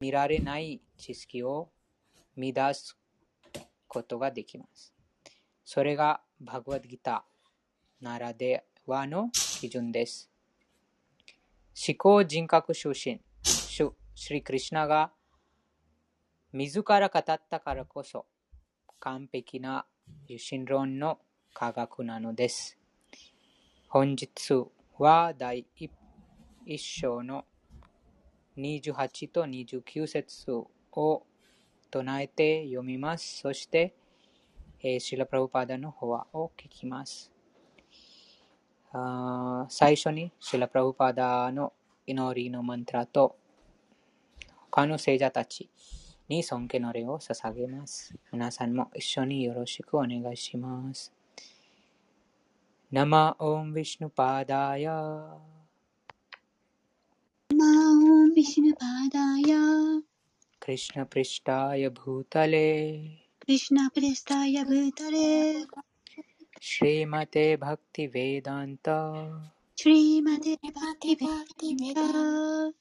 見られない知識を見出すことができます。それがバグワッドギターならではの基準です。思考人格出身、シリクリシナが自ら語ったからこそ完璧な受信論の科学なのです。本日は第一章の28と29節を唱えて読みます。そして、えー、シラ・プラブパダの法話を聞きます。あ最初にシラ・プラブパダの祈りのマンタラと他の聖者たちに尊敬の礼を捧げます。皆さんも一緒によろしくお願いします。Nama Om Vishnu विष्णुपादाय कृष्णपृष्ठाय भूतले। कृष्णपृष्ठाय भूतले। श्रीमते भक्तिवेदान्त। श्रीमते भक्तिवेदान्त।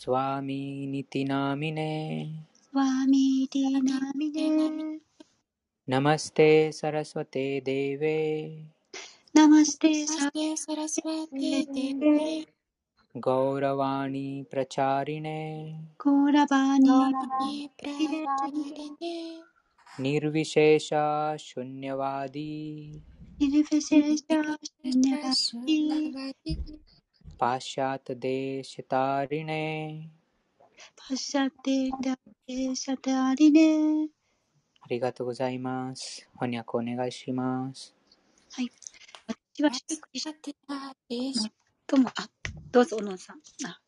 स्वामीनिति नामिने स्वामीति नामिने। नमस्ते सरस्वते देवे। नमस्ते सरस्वती देवे। गौरवाणी प्रचारिणे गौरवाणी प्रचारिणे निर्विशेष शून्यवादी निर्विशेष शून्यवादी पाश्चात देश तारिणे पाश्चात देश तारिणे ありがとうございます。翻訳お願いします。はい。私はシュークリシナ 最も、あ、どうぞ、小野さん。あ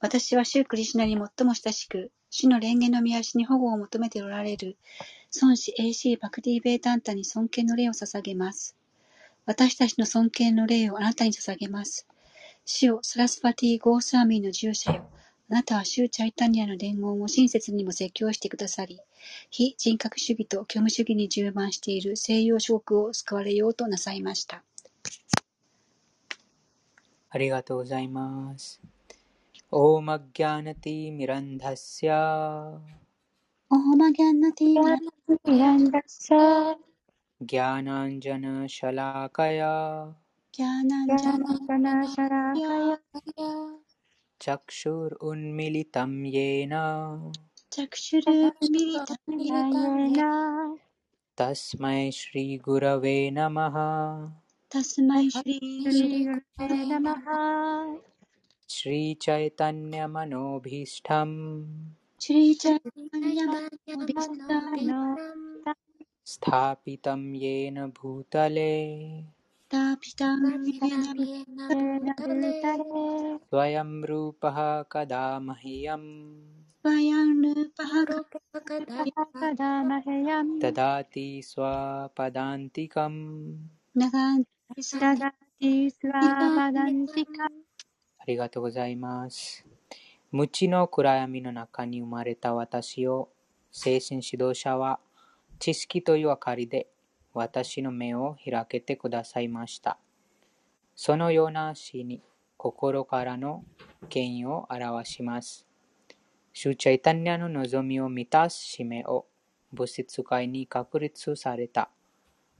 私はシュークリシナに最も親しく、主の蓮華の見足に保護を求めておられる、孫子 AC バクティベータンタに尊敬の礼を捧げます。私たちの尊敬の礼をあなたに捧げます。主よ、サラスパティ・ゴースワミーの従者よ。あなたは州チャイタニアの伝言を親切にも説教してくださり、非人格主義と虚無主義に充満している西洋諸国を救われようとなさいました。ありがとうございます。オーマギャナティミランダッシャオーマギャナティミランダッシャギャナンジャナシャラカヤ。ギャナンジャナシャラカヤ。チャクシュルウンミリタムイエナ。チャクシュルウンミリタムイエナ。タスマイシリグラウェナマハ तस्मै श्रीगुरुभ्यो नमः। श्रीचैतन्यमनोभीष्टम्। श्रीचैतन्य स्थापितं येन भूतले। तापिताम् स्वयम् रूपः कदा मह्यम्। स्वयम् रूपः रूपति स्वापदान्तिकम्। ありがとうございます。無知の暗闇の中に生まれた私を、精神指導者は知識という明かりで私の目を開けてくださいました。そのような死に心からの権威を表します。シュチャイタニアの望みを満たす使命を物質界に確立された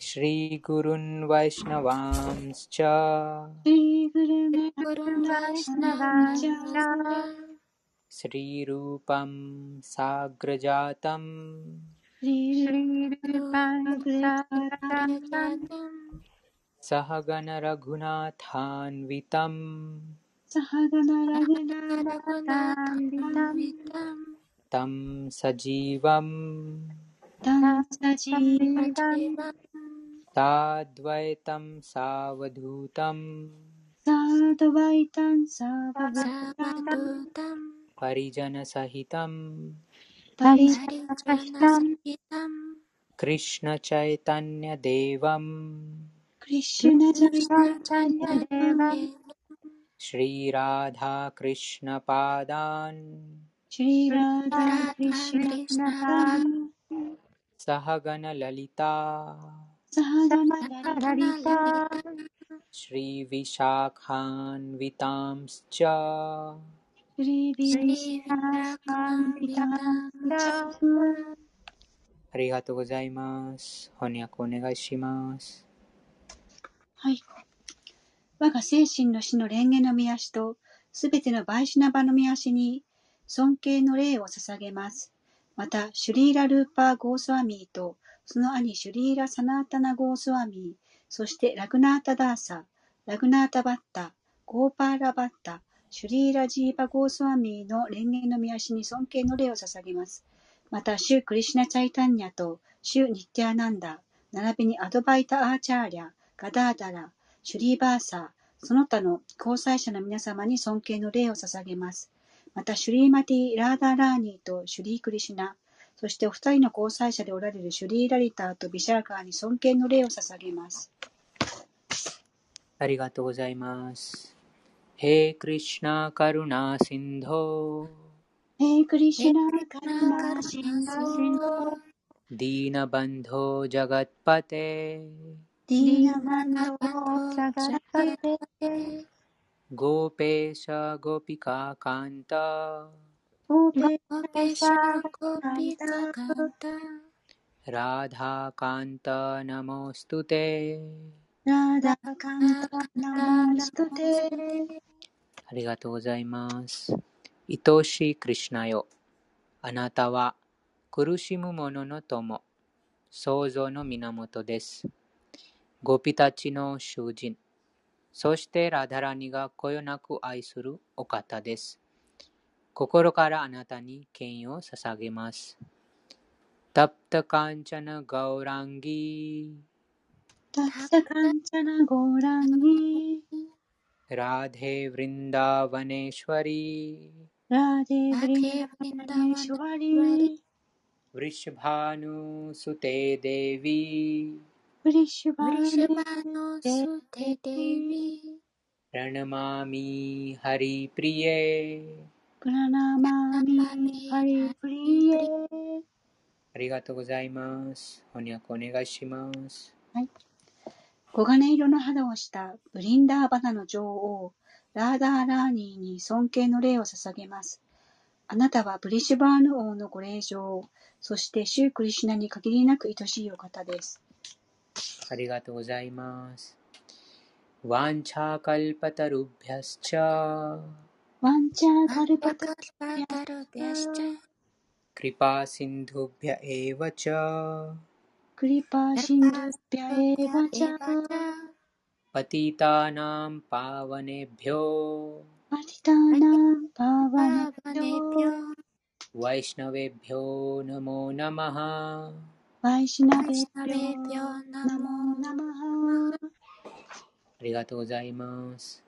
श्रीगुरुन्वैष्णवांश्च। श्रीगुरुन् श्रीरूपं साग्रजातम्। सहगणरघुनाथान्वितम् श्री सह तं स द्वैतं सावधूतम्। साद्वैतं सावधूतम्। परिजनसहितम्। परिजनसहितम्। कृष्णचैतन्यदेवम्। कृष्णचैतन्यदेवम्। श्रीराधाकृष्णपादान्। श्रीराधा कृष्ण कृष्ण サハガナ Radha Lalita श्रीविशाखान्वितांश्च シュリビ Sri シャカンビタ Vishakambita ありがとうございます。翻訳お願いします。はい。我が精神の死の蓮華の御足と、すべてのバイシュナバの御足に、尊敬の礼を捧げます。また、シュリーラ・ルーパー・ゴースワミーと、 その兄シュリーラ・サナータナ・ゴースワミー、そしてラグナータ・ダーサ、ラグナータ・バッタ、ゴーパーラ・バッタ、シュリーラ・ジーバ・ゴースワミーの蓮華の御足に尊敬の礼を捧げます。また、シュ・クリシナ・チャイタンニャと、シュ・ニッティアナンダ、並びにアドバイタ・アーチャーリャ、ガダーダラ、シュリーバーサー、その他の交際者の皆様に尊敬の礼を捧げます。また、シュリーマティ・ラーダーラーニーとシュリー・クリシナ、そしてお二人の交際者でおられるシュリー・ラリターとビシャーカーに尊敬の礼を捧げます。ありがとうございます。へクリシナカルナシンドヘイクリシュナ、カル Krishna ナ、シンド、ディーナバンドジャガッパテディーナマンド、Sindhu ザガラパテ、ゴーペーシャゴピカカンタオーペ Gopesha Gopika Kanta ラダカンタナモストテラーダーカンタ、ナモストテ、ありがとうございます。愛しいクリシュナよ。あなたは苦しむ者の友、創造の源です。ゴピたちの囚人、そしてラダラニがこよなく愛するお方です。心からあなたに敬意を捧げます。तप्तकाञ्चनगौराङ्गि。तप्तकाञ्चनगौराङ्गि。ー、राधे वृन्दावनेश्वरि राधे वृन्दावनेश्वरि、वृन्दावने वृषभानुसुते देवि वृषभानु वृषभानुसुते देवि ラナマミハリプリエプラナマーミーハリプリエありがとうございます。翻訳お願いします。黄金色の肌をしたブリンダーバナの女王、ラーダーラーニーに尊敬の礼を捧げます。あなたはブリシュバーヌ王のご令嬢、そしてシュークリシュナに限りなく愛しいお方です。ありがとうございます。ワञ्छाकल्पतरु भ्यश्च वाञ्छा कृपासिन्धुभ्य एव च कृपासिन्धु भ्य एव च पतितानां पावनेभ्यो पतिता नां पावनेभ्यो वैष्णवेभ्यो नमो नमः。ワイシナベピョナモナマハ。ありがとうございます。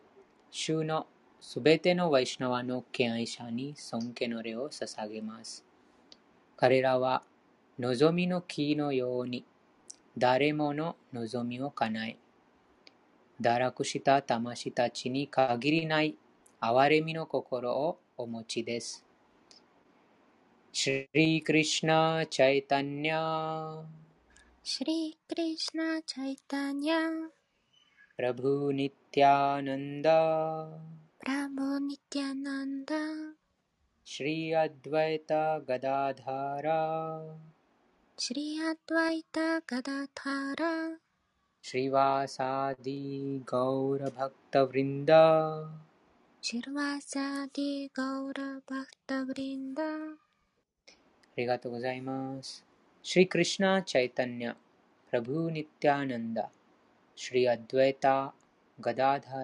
週のすべてのワイシナワの敬愛者に尊敬の礼を捧げます。彼らは望みの木のように誰もの望みを叶え、堕落した魂たちに限りない憐れみの心をお持ちです。シュリー・クリシュナ・チャイタニャシリークリ。シナ・チャイタニャ、プラブ・ニティアナンダ、シリ・アドワイタ・ガダダー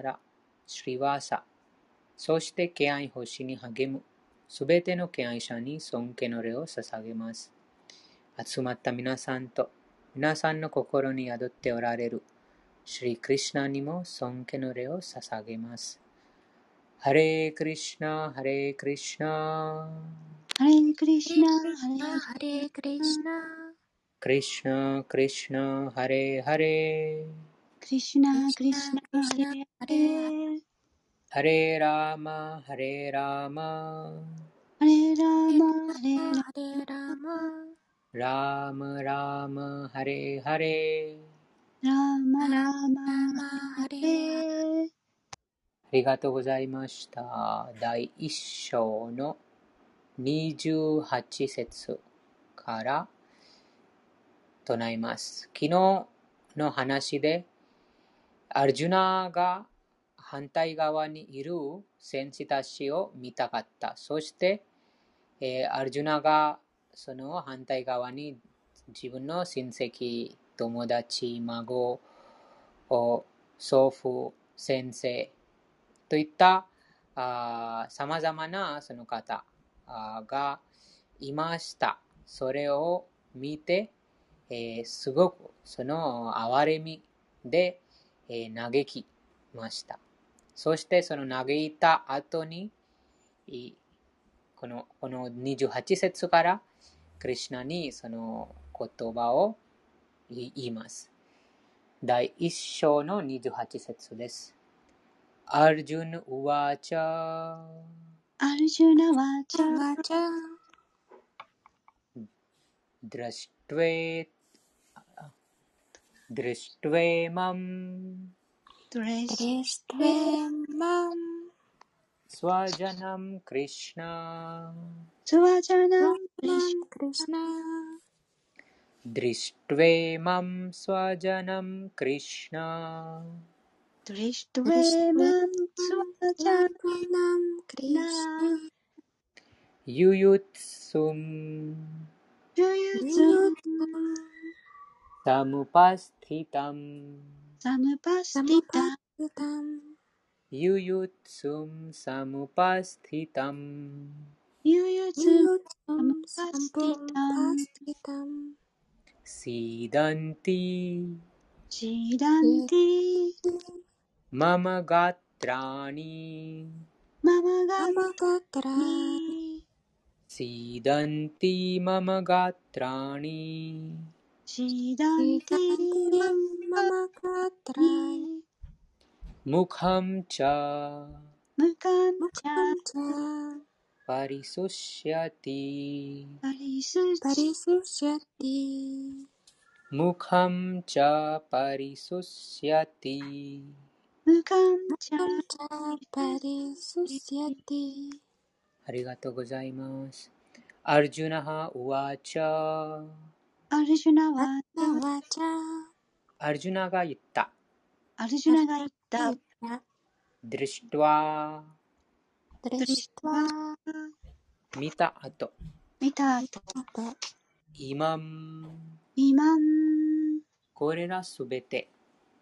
ラ、シリワーサ、そして敬愛星に励むすべての敬愛者に尊敬の礼を捧げます。集まった皆さんと皆さんの心に宿っておられるシリ・クリシュナにも尊敬の礼を捧げます。ハレークリシュナ、ハレークリシュナ。ハレークリシュナ、ハレー Krishna Hare Krishna クリシナ、クリシナ、ハレハレ。クリシュナ、クリシュナ、ハレハレ。ハレラーマ、ハレラーマ。ハレラーマ、ハレラーマ。ハレラマラーマ、ラーマ、ハレハレ。ラーマ、ラーマ、ハハレレ。ありがとうございました。第一章の28節から唱えます。昨日の話で、アルジュナが反対側にいる戦士たちを見たかった。そして、えーアルジュナがその反対側に自分の親戚、友達、孫、祖父、先生といったさまざまなその方がいました。それを見て、えーすごくその憐れみで、えー嘆きました。そしてその嘆いた後に、いこのこの28節からクリシュナにその言葉を言います。第1章の28節です。アルジュン・ウワチャアルジュナワチャ、ワチャドラシトゥエドラシトゥエマン स्वजनं कृष्ण। स्वजनं कृष्ण। दृष्ट्वे मम स्वजनं कृष्ण। दृष्ट्वेयुत्सु तमुपस्थितम् シクリシナドリシトゥエマン・スワジャナム・シダンティシダンママガトラムカムチャムカンマチャ、パリソシャティ。パリスパチ、リスシャティ。ムカムチャパリソシャティ。ムカンチャ、カンチャパリスシャティ。ありがとうございます。アルジュナハウワチャアルジュナは、アルジュナ。が言った。アルジュナが言った、ドリシトワドレシトワ見た後、見た後、イマン今ん、これらすべて、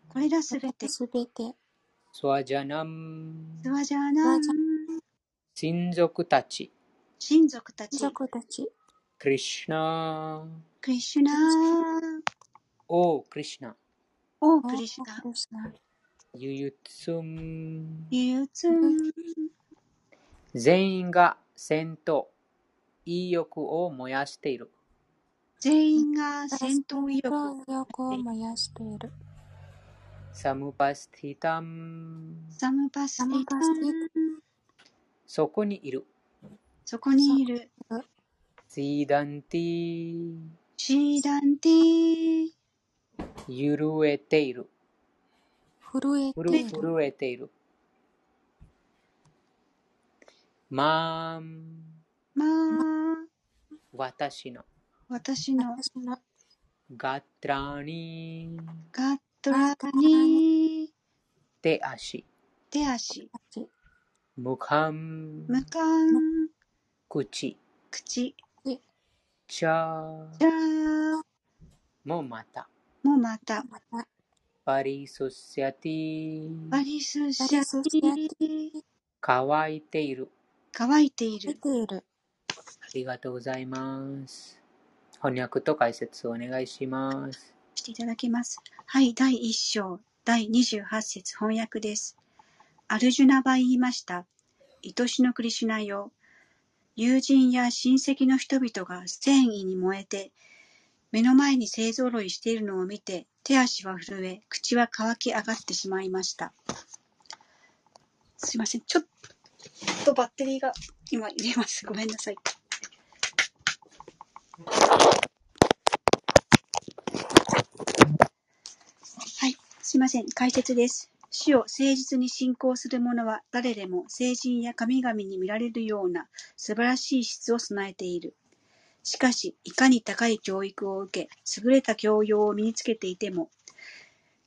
これらすべて、すべて。スワジャナムスワジャーナン、親族たち、親族たち、族たち。クリシュナクリシュナー、オークリシュナ、オークリシュナ、ユユツムユユツン、全員が戦闘、意欲を燃やしている。全員が戦闘意欲を欲を燃やしている。समुपस्थितम् समुपस्थितम्そこにいる。そこにいる、सीदन्ति सीदन्ति、震えている。震えふるている。震えている。マーン、まあ、私の。私の。ガトラニガットラに手足。手足、足ムカン、無冠、口。口、チャじゃあ、もまた。もまた、またパリソシャティバリスシャバリスシャテティ、乾いている。乾いている。出ているありがとうございます。翻訳と解説をお願いします。していただきます。はい、第1章、第28節翻訳です。アルジュナは言いました。愛しのクリシュナよ。友人や親戚の人々が戦意に燃えて、目の前に勢ぞろいしているのを見て、手足は震え、口は乾き上がってしまいました。すいません。ちょっとバッテリーが今入れます。ごめんなさい。はい。すいません。解説です。死を誠実に信仰する者は誰でも聖人や神々に見られるような素晴らしい質を備えている。しかし、いかに高い教育を受け、優れた教養を身につけていても、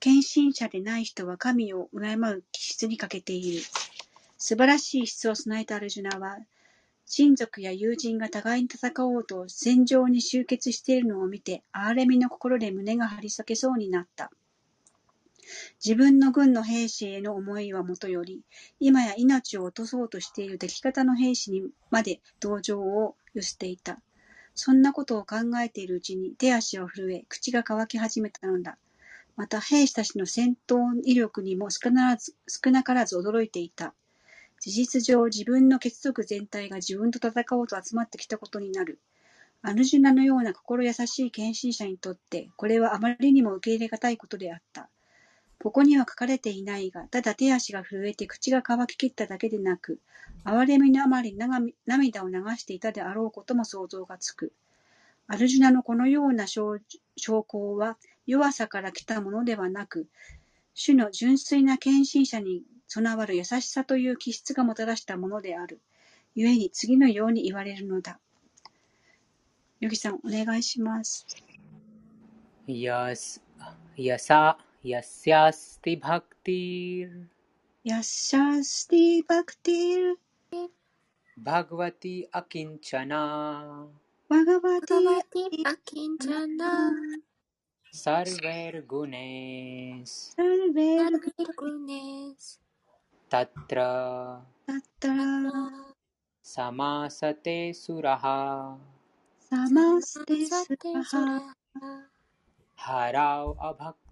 献身者でない人は神を敬う気質に欠けている。素晴らしい質を備えたアルジュナは、親族や友人が互いに戦おうと戦場に集結しているのを見て、憐れみの心で胸が張り裂けそうになった。自分の軍の兵士への思いはもとより、今や命を落とそうとしている敵方の兵士にまで同情を寄せていた。そんなことを考えているうちに手足は震え、口が乾き始めたのだ。また兵士たちの戦闘威力にも少な少なからず驚いていた。事実上、自分の結束全体が自分と戦おうと集まってきたことになる。アルジュナのような心優しい献身者にとって、これはあまりにも受け入れがたいことであった。ここには書かれていないが、ただ手足が震えて口が乾ききっただけでなく、憐れみのあまり涙を流していたであろうことも想像がつく。アルジュナのこのような証拠は弱さから来たものではなく、主の純粋な献身者に備わる優しさという気質がもたらしたものである。故に次のように言われるのだ。ヨギさん、お願いします。よし、やさ。यस्यास्ति भक्तिर। यस्यास्ति भक्तिर। भगवती अकिंचना भगवती अकिंचना सर्वेर अकिञ्चना। सर्वेर सर्वैर्गुणैः तत्र तत्र समासते सुरः। समासते सुरः। हराव अभक्त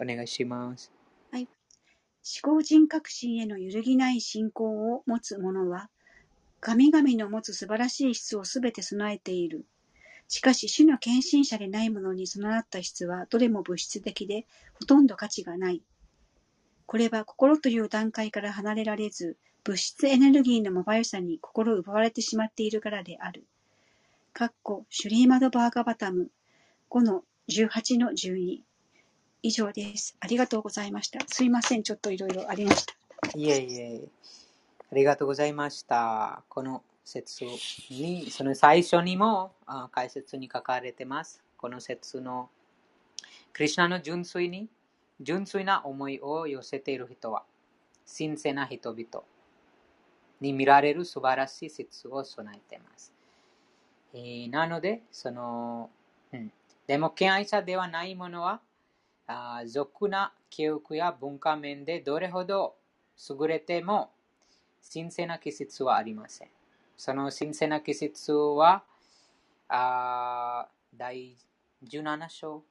お願いします。はい思考人革新への揺るぎない信仰を持つ者は、神々の持つ素晴らしい質をすべて備えている。しかし、主の献身者でない者に備わった質は、どれも物質的で、ほとんど価値がない。これは心という段階から離れられず、物質エネルギーのまばゆさに心を奪われてしまっているからである。かっこ、シュリーマドバーガバタム5の18の12。以上です。ありがとうございました。すいません。ちょっといろいろありました。いえいえ、ありがとうございました。この説に、その最初にも解説に書かれてます。この説の、クリュナの純粋に、純粋な思いを寄せている人は、神聖な人々に見られる素晴らしい説を備えています。えーなので、その、うん、でも、敬愛者ではない者は、あ俗な教育や文化面でどれほど優れても神聖な気質はありません。その神聖な気質はあ第17章？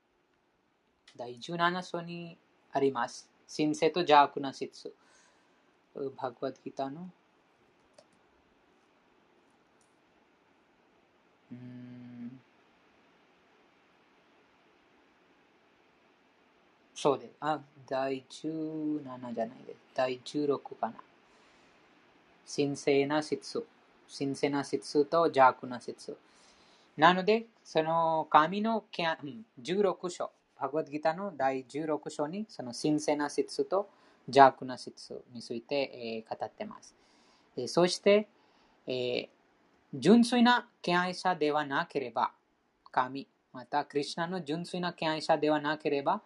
第17章にあります。神聖と邪悪な質。バグワッドギターのうんそうです。あ、第17じゃないです。第16かな。神聖な質。神聖な質と邪悪な質。なので、その神のけんうん16章、バグワッドギターの第16章に、その神聖な質と邪悪な質について、えー語っています。えーそして、えー純粋な敬愛者ではなければ、神、また、クリュナの純粋な敬愛者ではなければ、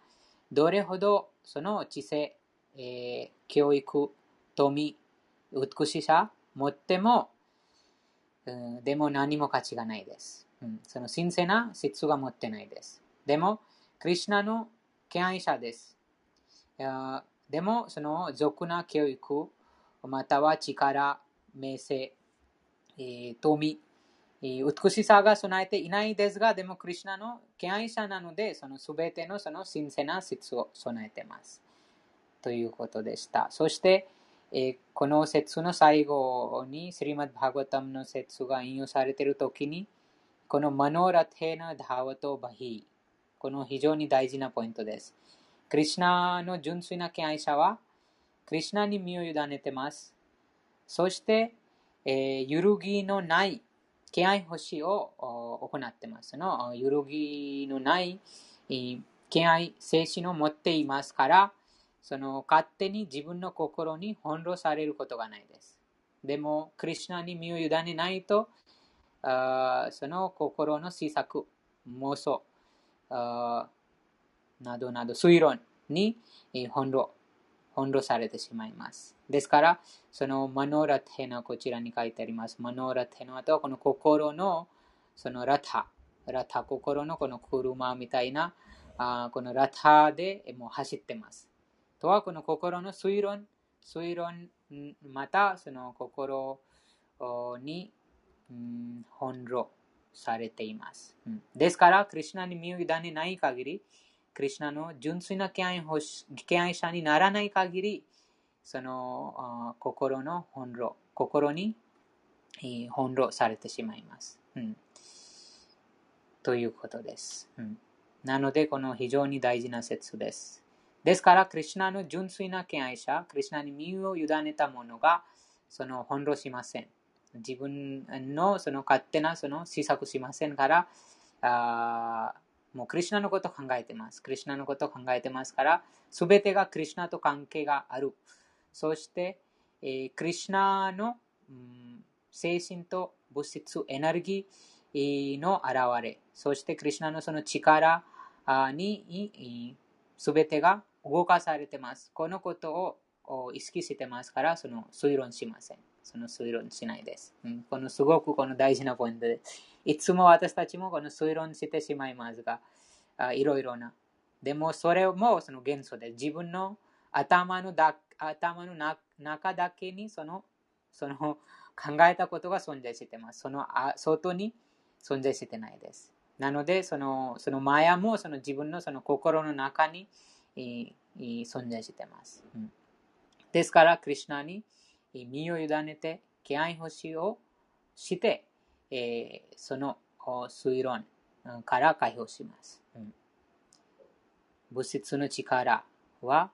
どれほどその知性、えー教育、富、美しさ持っても、うんでも何も価値がないです。うんその神聖な質が持ってないです。でも、クリシナの敬愛者です。でも、その俗な教育、または力、名声、富、美しさが備えていないですが、でも、クリシナの敬愛者なので、そのすべてのその神聖な説を備えています。ということでした。そして、えこの説の最後に、スリマッバーガタムの説が引用されているときに、このマノラテナダワトバヒ、この非常に大事なポイントです。クリシナの純粋な敬愛者は、クリシナに身を委ねています。そして、えー、揺るぎのない敬愛星を行ってますの。揺るぎのない敬愛精神を持っていますから、その勝手に自分の心に翻弄されることがないです。でも、クリシナに身を委ねないと、その心の施策、妄想、などなど推論に翻弄、翻弄されてしまいます。ですから、そのマノラテのこちらに書いてあります。マノラテの後はこの心のそのラタ、ラタ、心のこの車みたいな、あこのラタでもう走ってます。とはこの心の推論、推論、またその心に、うん、翻弄されています。うん、ですから、クリュナに身を委ねない限り、クリュナの純粋な敬愛敬愛者にならない限り、その心の翻弄、心に翻弄されてしまいます。うん、ということです、うん。なので、この非常に大事な説です。ですから、クリュナの純粋な敬愛者、クリュナに身を委ねた者が、その翻弄しません。自分のその勝手なその施策しませんから、あもうクリュナのことを考えてます。クリュナのことを考えてますから、すべてがクリュナと関係がある。そして、えー、クリュナの、うん、精神と物質、エネルギーの現れ、そしてクリュナのその力にすべてが動かされてます。このことを意識してますから、その推論しません。その推論しないです。うん、このすごくこの大事なポイントで、いつも私たちもこの推論してしまいますが、あいろいろな。でもそれもその元素で自分の頭のだ頭の中だけにそのその考えたことが存在してます。そのあ外に存在してないです。なので、そのそのマヤもその自分のその心の中に存在してます。うん、ですから、クリュナに身を委ねて、気合星をして、えー、その推論から解放します。うん、物質の力は、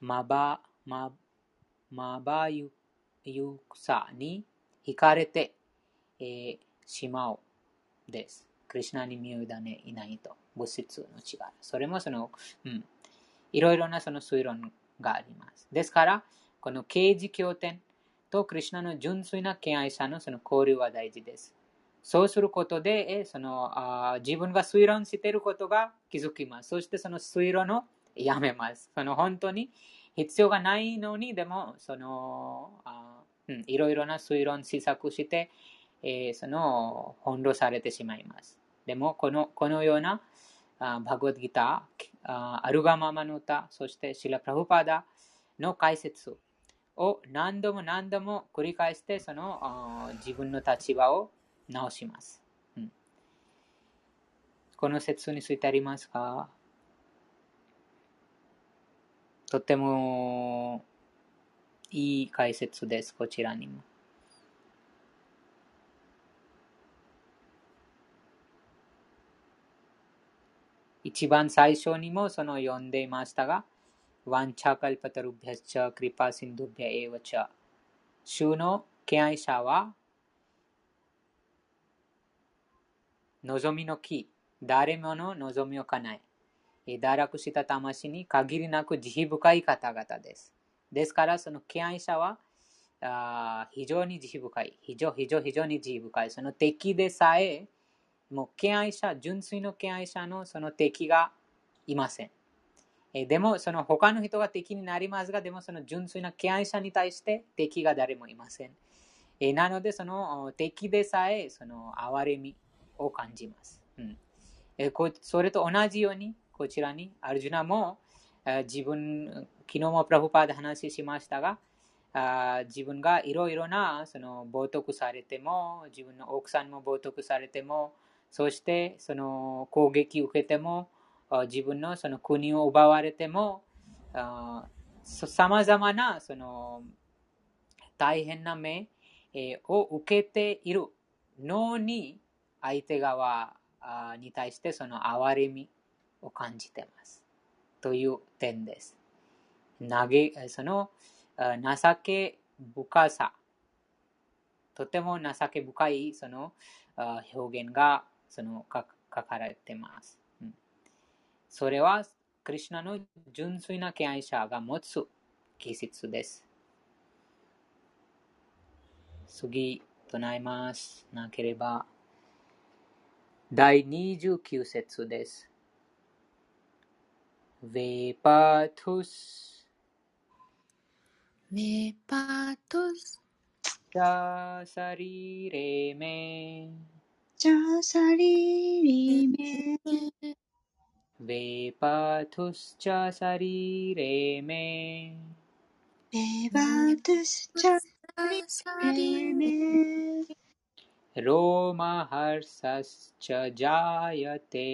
まば、ま、まばゆゆさに惹かれて、えー、しまうです。クリュナに身を委ねいないと。物質の力。それもその、うん、いろいろなその推論があります。ですから、この刑事経典とクリュナの純粋な敬愛者のその交流は大事です。そうすることで、そのあ自分が推論していることが気づきます。そしてその推論をやめます。その本当に必要がないのに、でも、そのあ、うん、いろいろな推論施策して、えー、その翻弄されてしまいます。でも、このこのようなあバグワッドギター、アルガママの歌、そしてシラ・プラフパダの解説を何度も何度も繰り返して、その自分の立場を直します。うん、この説についてありますか？とてもいい解説です、こちらにも。一番最初にもその読んでいましたが、ワンチャカルパタルビャチャクリパシンドビャエワチャ。主の敬愛者は、望みの木、誰もの望みを叶え、堕落した魂に限りなく慈悲深い方々です。ですから、その敬愛者は、あ非常に慈悲深い。非常、非常、非常に慈悲深い。その敵でさえ、もう敬愛者、純粋の敬愛者のその敵がいません。えでも、その他の人が敵になりますが、でもその純粋な敬愛者に対して敵が誰もいません。えなので、その敵でさえ、その憐れみを感じます。うんそれと同じように、こちらに、アルジュナも、自分、昨日もプラフパーで話しましたが、自分がいろいろなその冒涜されても、自分の奥さんも冒涜されても、そしてその攻撃を受けても、自分のその国を奪われても、さまざまなその大変な目を受けているのに、相手側に対してその憐れみを感じています。という点です。投げその情け深さ、とても情け深いその表現がその書かれています。それは、クリュナの純粋な敬愛者が持つ気質です。次、唱えます。なければ。第29節です。ヴェパトゥス。ヴェパトゥス。チャサリレメ。チャサリレメ。वेपाथुश्च शरीरे मे। देवातुश्चरे मे। रोमहर्षश्च जायते।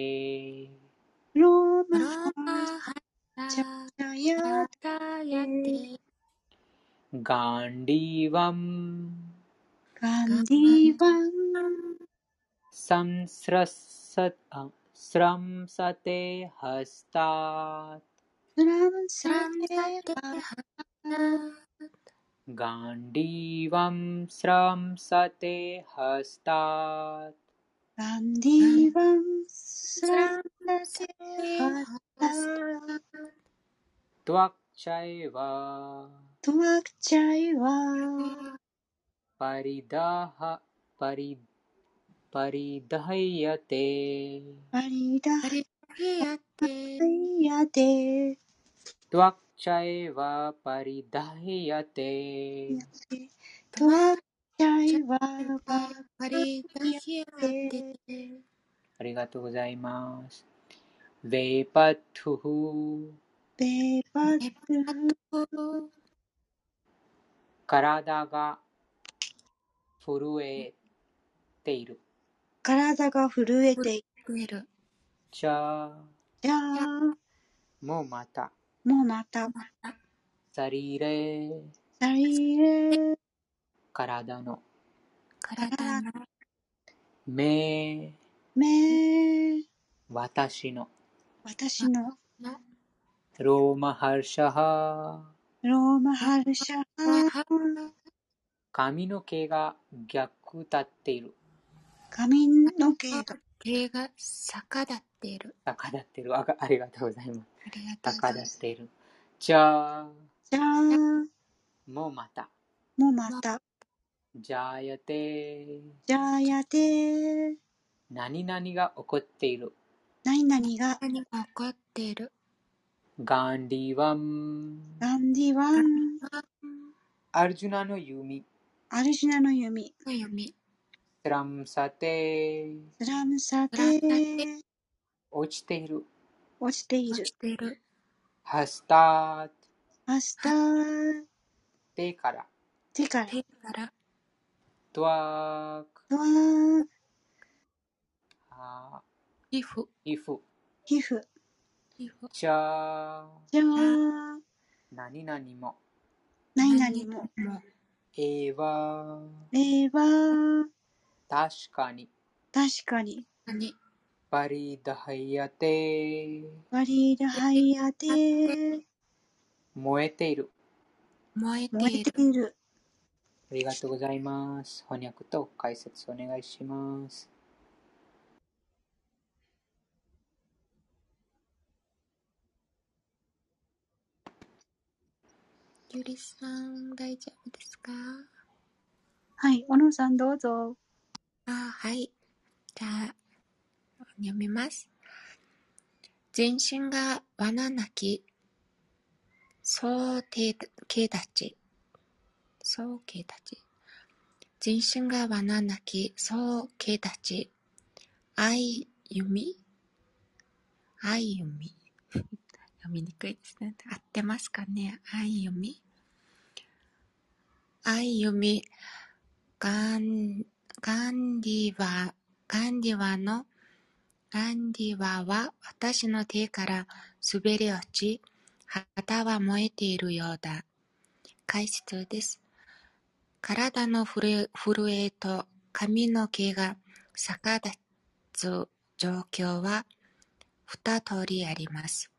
रोमायते गाण्डीवम्। गान्धि संस्र स्रंसते हस्तात्। गाण्डीवं स्रंसते हस्तात्। गान्धीव श्रैव परिदाह परिद パリダイヤテパリダイヤテパリダイヤテトワクチャイワパリダイヤテトワクチャイワパリダイヤテありがとうございます。ベパトゥベパトゥ体が震えている。体が震えている。じゃあ、じゃあ、もうまた、もうまた、サリレ、サリレ、体の、体の。目、め、私の、私の、ローマハルシャハ、ローマハルシャハ、髪の毛が逆立っている。髪の毛が毛が逆立っている。逆立っている。あありがとうございます。ありがとうござ逆います。立っている。じゃあ、じゃあ、もうまた、もうまた、じゃあやて、じゃあやて、何々が起こっている。何々が、何が起こっている。ガンディワン、ガンディワン、アルジュナの弓、アルジュナの弓、の読み。スラムサテ、スラムサテ、落ちている。落ちている落ち。ている。ハスター、マスター、手から、手から、手からドワーク、ドワー、あ皮膚。皮膚、皮膚、皮膚。じゃあ、じゃあ、何々も、何々も、もえは、れは、確かに、確かに、何バリダハイヤテ、ワリラハイヤテ、燃えている。燃えて燃えいる。ている。ありがとうございます。翻訳と解説お願いします。ゆりさん、大丈夫ですか？はい、小野さんどうぞ。あ、はい。じゃあ、読みます。全身が罠なき、そうけ立ち。そうけ立ち。全身が罠なき、そうけ立ち。愛弓？愛弓？読みにくいですね。合ってますかね？愛弓？愛弓。ガン、ガンディワ、ガンディワの、ガンディワは私の手から滑り落ち、旗は燃えているようだ。解説です。体の震えと髪の毛が逆立つ状況は二通りあります。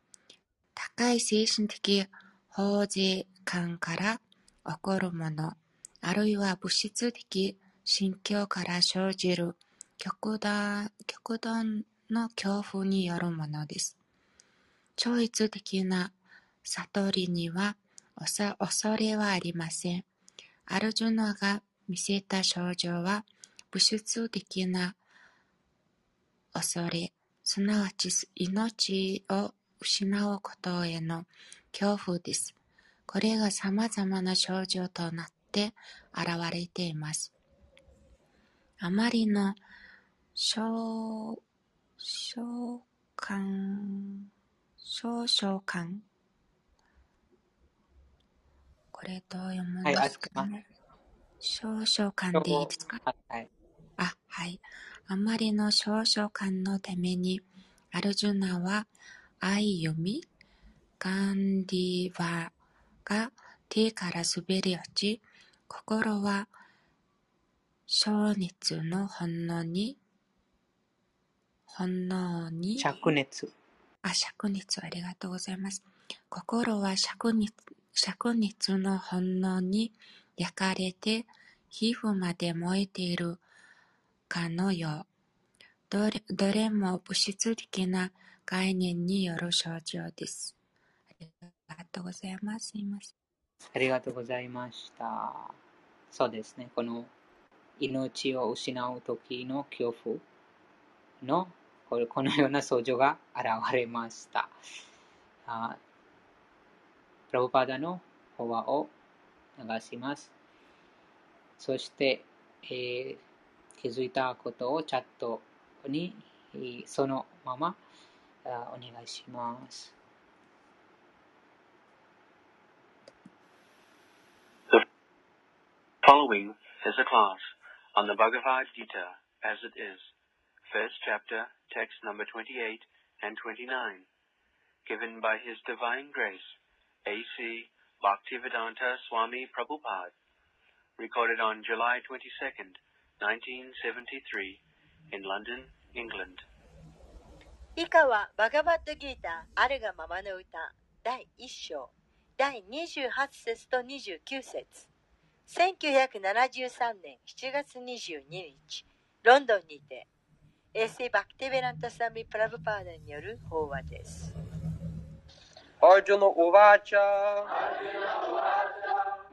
高い精神的保持感から起こるもの、あるいは物質的心境から生じる極端極端の恐怖によるものです。超越的な悟りには恐れはありません。アルジュナが見せた症状は物質的な恐れ、すなわち命を失うことへの恐怖です。これが様々な症状となって現れています。あまりの召喚、少々感これどう読むんですかね？少々感でいいですか？はい。あ、はい。あまりの少々感のために、アルジュナは愛読み、ガンディワが手から滑り落ち、心は小熱の本能に、本能に、灼熱。あ、灼熱、ありがとうございます。心は灼熱灼熱の炎に焼かれて皮膚まで燃えているかのよう。どれどれも物質的な概念による症状です。ありがとうございます。すいません。ありがとうございました。そうですね。この命を失う時の恐怖のこのような症状が現れました。あプラブパダの法話を流します。そして、えー、気づいたことをチャットにそのままお願いします。The following is a class on the Bhagavad Gita as it is, first chapter, text number 28 and 29, given by His Divine Grace. A.C. Bhaktivedanta Swami Prabhupada, recorded on July 22nd, 1973, in London, England. 以下はバガバットギーターあるがままの歌第1章第28節と29節 1973年7月22日ロンドンにてエセバクティベランタサミプラブパーダによる法話です。अर्जुन उवाच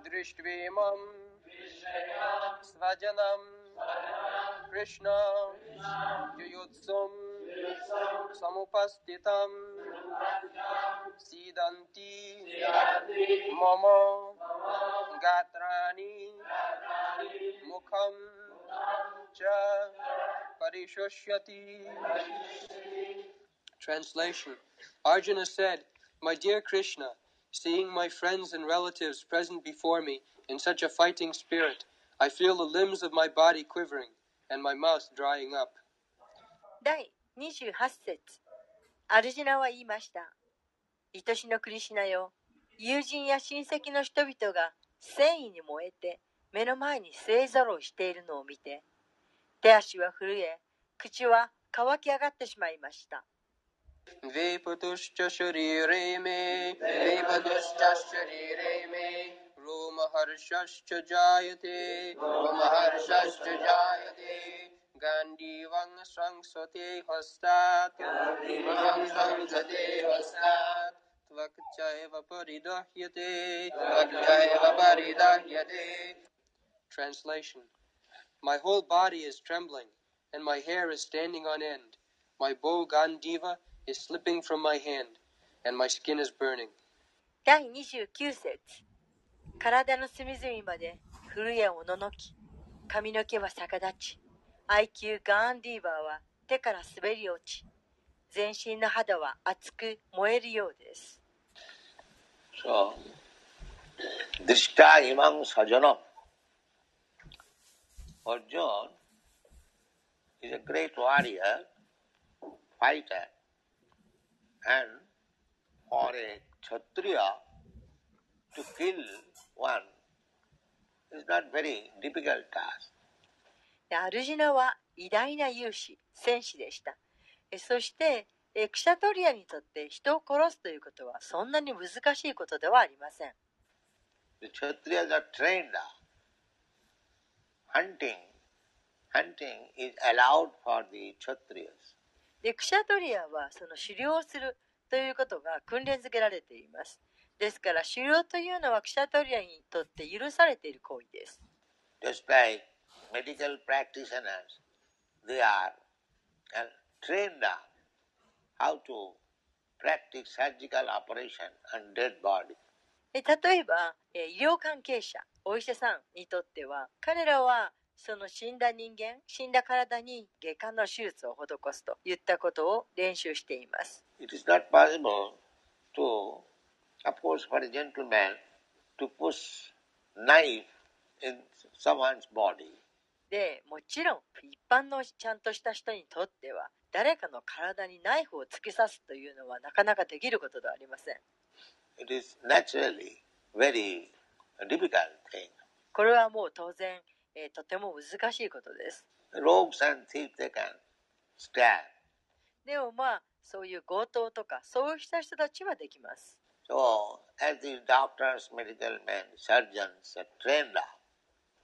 दृष्ट्वेमं स्वजनं कृष्ण युयुत्सुं समुपस्थितं सीदन्ति मम गात्राणि मुखं च परिशुष्यति Translation Arjuna said, My dear Krishna, seeing my friends and relatives present before me in such a fighting spirit, I feel the limbs of my body quivering and my mouth drying up. 第28節アルジナは言いました。愛しのクリシナよ、 友人や親戚の人々が戦意に燃えて目の前に勢ぞろいしているのを見て、手足は震え、口は乾き上がってしまいました。वेपतुश्च शरीरे मे वेपतुश्च शरीरे मे रोमहर्षश्च जायते रोमहर्षश्च जायते गाण्डीवं संसते हस्तात् संसते हस्तात् Translation My whole body is trembling, and my hair is standing on end. My bow Gandiva is slipping from my hand, and my skin is burning. 第29節体の隅々まで古えをののき髪の毛は逆立ち IQ ガーンディーバーは手から滑り落ち全身の肌は熱く燃えるようです So, Drishta imam sajanam. Arjun is a great warrior, fighter, and for a Kshatriya to kill one is not very difficult task. でアルジナは偉大な勇士、戦士でした。えそして、エクシャトリアにとって人を殺すということはそんなに難しいことではありません。エクシャトリアはその狩猟するということが訓練づけられています。ですから狩猟というのはクシャトリアにとって許されている行為です。Despite medical practitioners, they are. How to practice surgical operation on dead body. え例えば、え医療関係者、お医者さんにとっては、彼らはその死んだ人間、死んだ体に外科の手術を施すといったことを練習しています。It is not possible to, of course, for a gentleman to push knife in someone's body. で、もちろん一般のちゃんとした人にとっては、誰かの体にナイフを突き刺すというのはなかなかできることではありません。It is naturally very difficult thing. これはもう当然、えーとても難しいことです。Rogues and thieves, they can stab. でもまあ、そういう強盗とか、そうした人たちはできます。So, as the doctors, medical men, surgeons are trained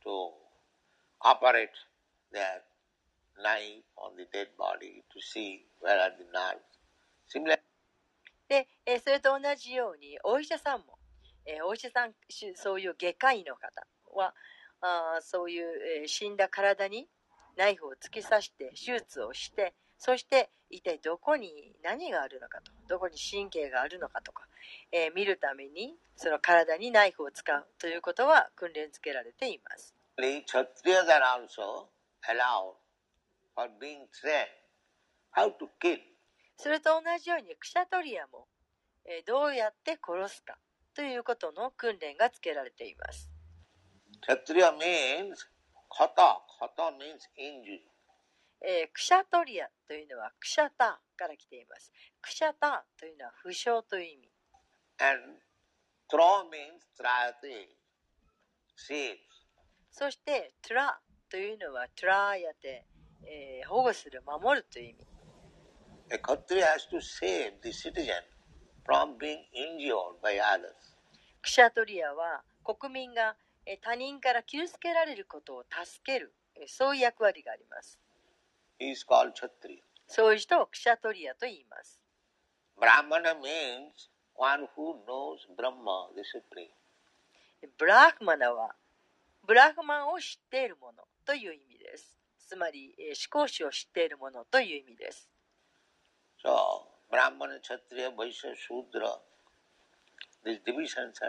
to operate their knife on the dead body to see where are the nerves. Similarly, で、えーそれと同じように、お医者さんも、えーお医者さん、しそういう外科医の方は、あーそういう、えー死んだ体にナイフを突き刺して手術をして、そして一体どこに何があるのかと、どこに神経があるのかとか、えー見るためにその体にナイフを使うということは訓練付けられています。Kshatriyas are also allowed for being trained how to kill. それと同じようにクシャトリアも、えーどうやって殺すかということの訓練がつけられています。Kshatriya means khata. Khata means injury. えークシャトリアというのはクシャタから来ています。クシャタというのは負傷という意味。And throw means trayate, save. そしてトラというのはトラやて、えー保護する、守るという意味。A Kshatriya has to save the citizen from being injured by others. クシャトリアは国民がえー他人から傷つけられることを助ける、えーそういう役割があります。He is called Kshatriya. そういう人をクシャトリアと言います。Brahmana means one who knows Brahma, the Supreme. ブラーフマナはブラーフマンを知っているものという意味です。つまり思考史を知っているものという意味です。So, Brahman, Chatriya, Vaishya, Shudra, these divisions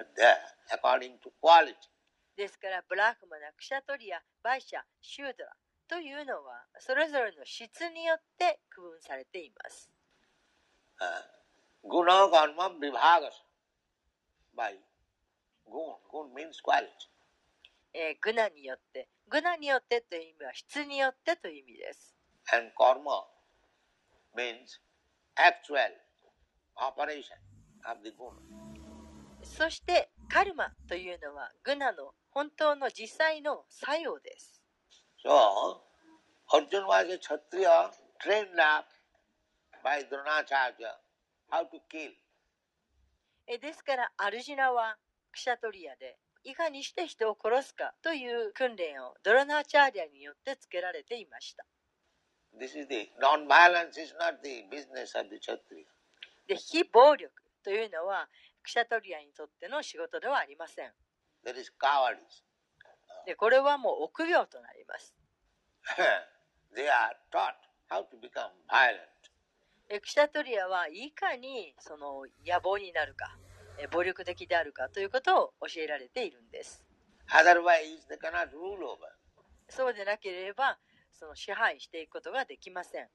ですから、ブラックマナ、クシャトリア、バイシャ、シュードラというのは、それぞれの質によって区分されています。グナ・グナによって。グナによってという意味は質によってという意味です。And karma means actual operation of the guna. そして、カルマというのは、グナの本当の実際の作用です。So, Arjuna was a Kshatriya trained up by Dronacharya how to kill. えーですから、アルジュナはクシャトリアで、いかにして人を殺すかという訓練をドロナーチャーリアによってつけられていました。This is the non-violence is not the business of the Kshatriya. で、非暴力というのは、クシャトリアにとっての仕事ではありません。That is cowardice. で、これはもう臆病となります。they are taught how to become violent. えクシャトリアはいかにその野望になるか、え暴力的であるかということを教えられているんです。そうでなければその支配していくことができません。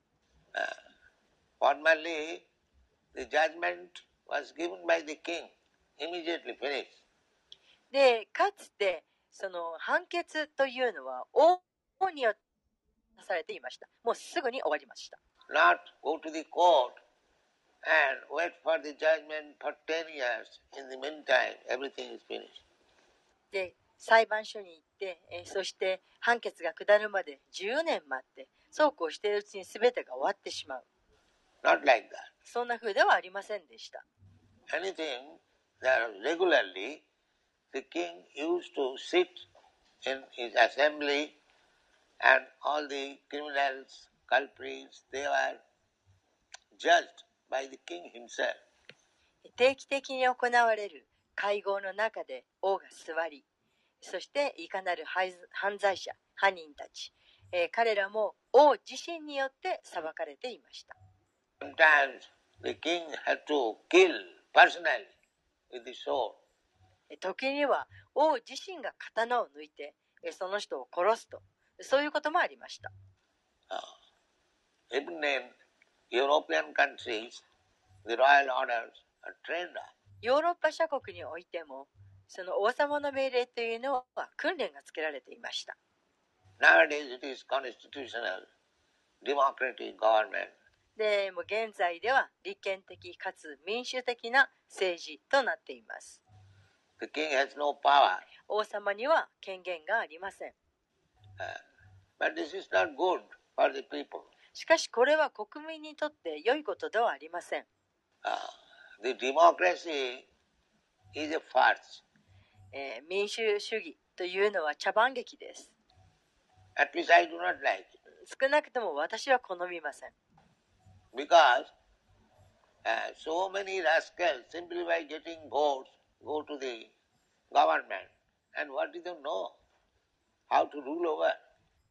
で、かつてその判決というのは王によってされていました。もうすぐに終わりました。And wait for the judgment for 10 years. In the meantime, everything is finished. で、裁判所に行って、えーそして判決が下るまで10年待って、そうこうしているうちに全てが終わってしまう。Not like that. そんな風ではありませんでした。Anything that regularly the king used to sit in his assembly and all the criminals, culprits, they were judged by the king himself. 定期的に行われる会合の中で王が座り、そしていかなる犯犯罪者、犯人たち、えー彼らも王自身によって裁かれていました。Sometimes the king had to kill personally with the sword. え時には王自身が刀を抜いて、えその人を殺すと、そういうこともありました。Uh, ヨーロッパ諸国においてもその王様の命令というのは訓練がつけられていました。でも現在では立憲的かつ民主的な政治となっています、王様には権限がありません、しかしこれは国民にとって良いことではありません。Uh, the democracy is a farce. えー民主主義というのは茶番劇です。At least I do not like it. 少なくとも私は好みません。Because uh, so many rascals simply by getting votes go to the government. And what do they know? How to rule over.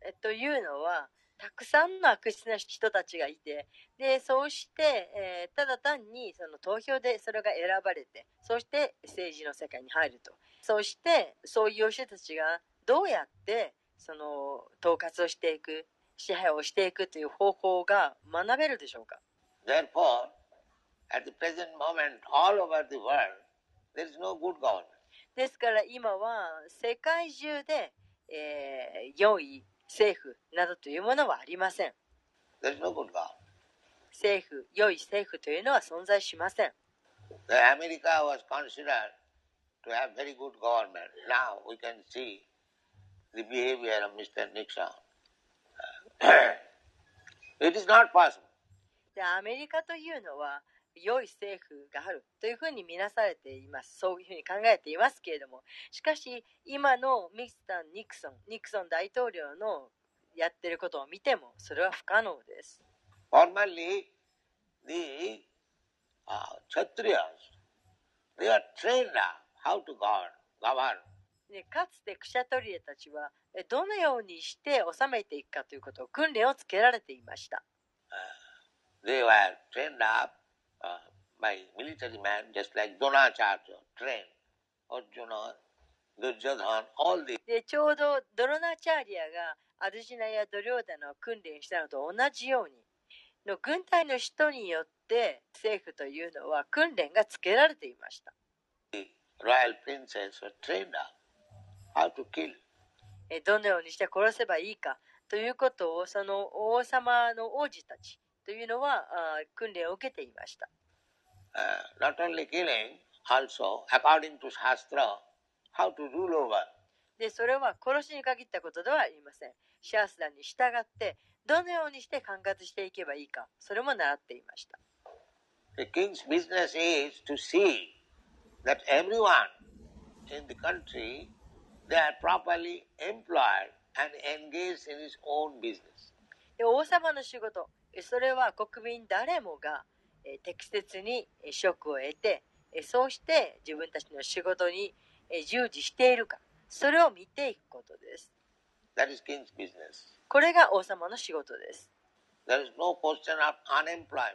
えというのはたくさんの悪質な人たちがいてでそうして、えーただ単にその投票でそれが選ばれてそして政治の世界に入るとそしてそういう人たちがどうやってその統括をしていく支配をしていくという方法が学べるでしょうか？Therefore, at the present moment, all over the world, there is no good government. ですから今は世界中で、えー良い政府などというものはありません。政府、良い政府というのは存在しません。アメリカというのは、良い政府があるというふうに見なされていますそういうふうに考えていますけれどもしかし今のミスター・ニクソンニクソン大統領のやってることを見てもそれは不可能です Formerly, the uh, Kshatriyas, they are trained up how to govern. govern. でかつてクシャトリエたちはえどのようにして治めていくかということを訓練をつけられていました They were trained up my military man, just like Dronacharya, train, Arjuna, で、ちょうどドロナチャーリアがアルジナやドリョーダの訓練したのと同じように、の軍隊の人によって政府というのは訓練がつけられていました。どのようにして殺せばいいかということをその王様の王子たちというのはあ訓練を受けていました Uh, not only killing, also according to Shastra, how to rule over. でそれは殺しに限ったことではありませんシャースラに従ってどのようにして管轄していけばいいかそれも習っていました The king's business is to see that everyone in the country they are properly employed and engaged in his own business. で王様の仕事えそれは国民誰もがえ適切にえ職を得てえそうして自分たちの仕事にえ従事しているかそれを見ていくことです That is king's business. これが王様の仕事です There is no question of unemployment.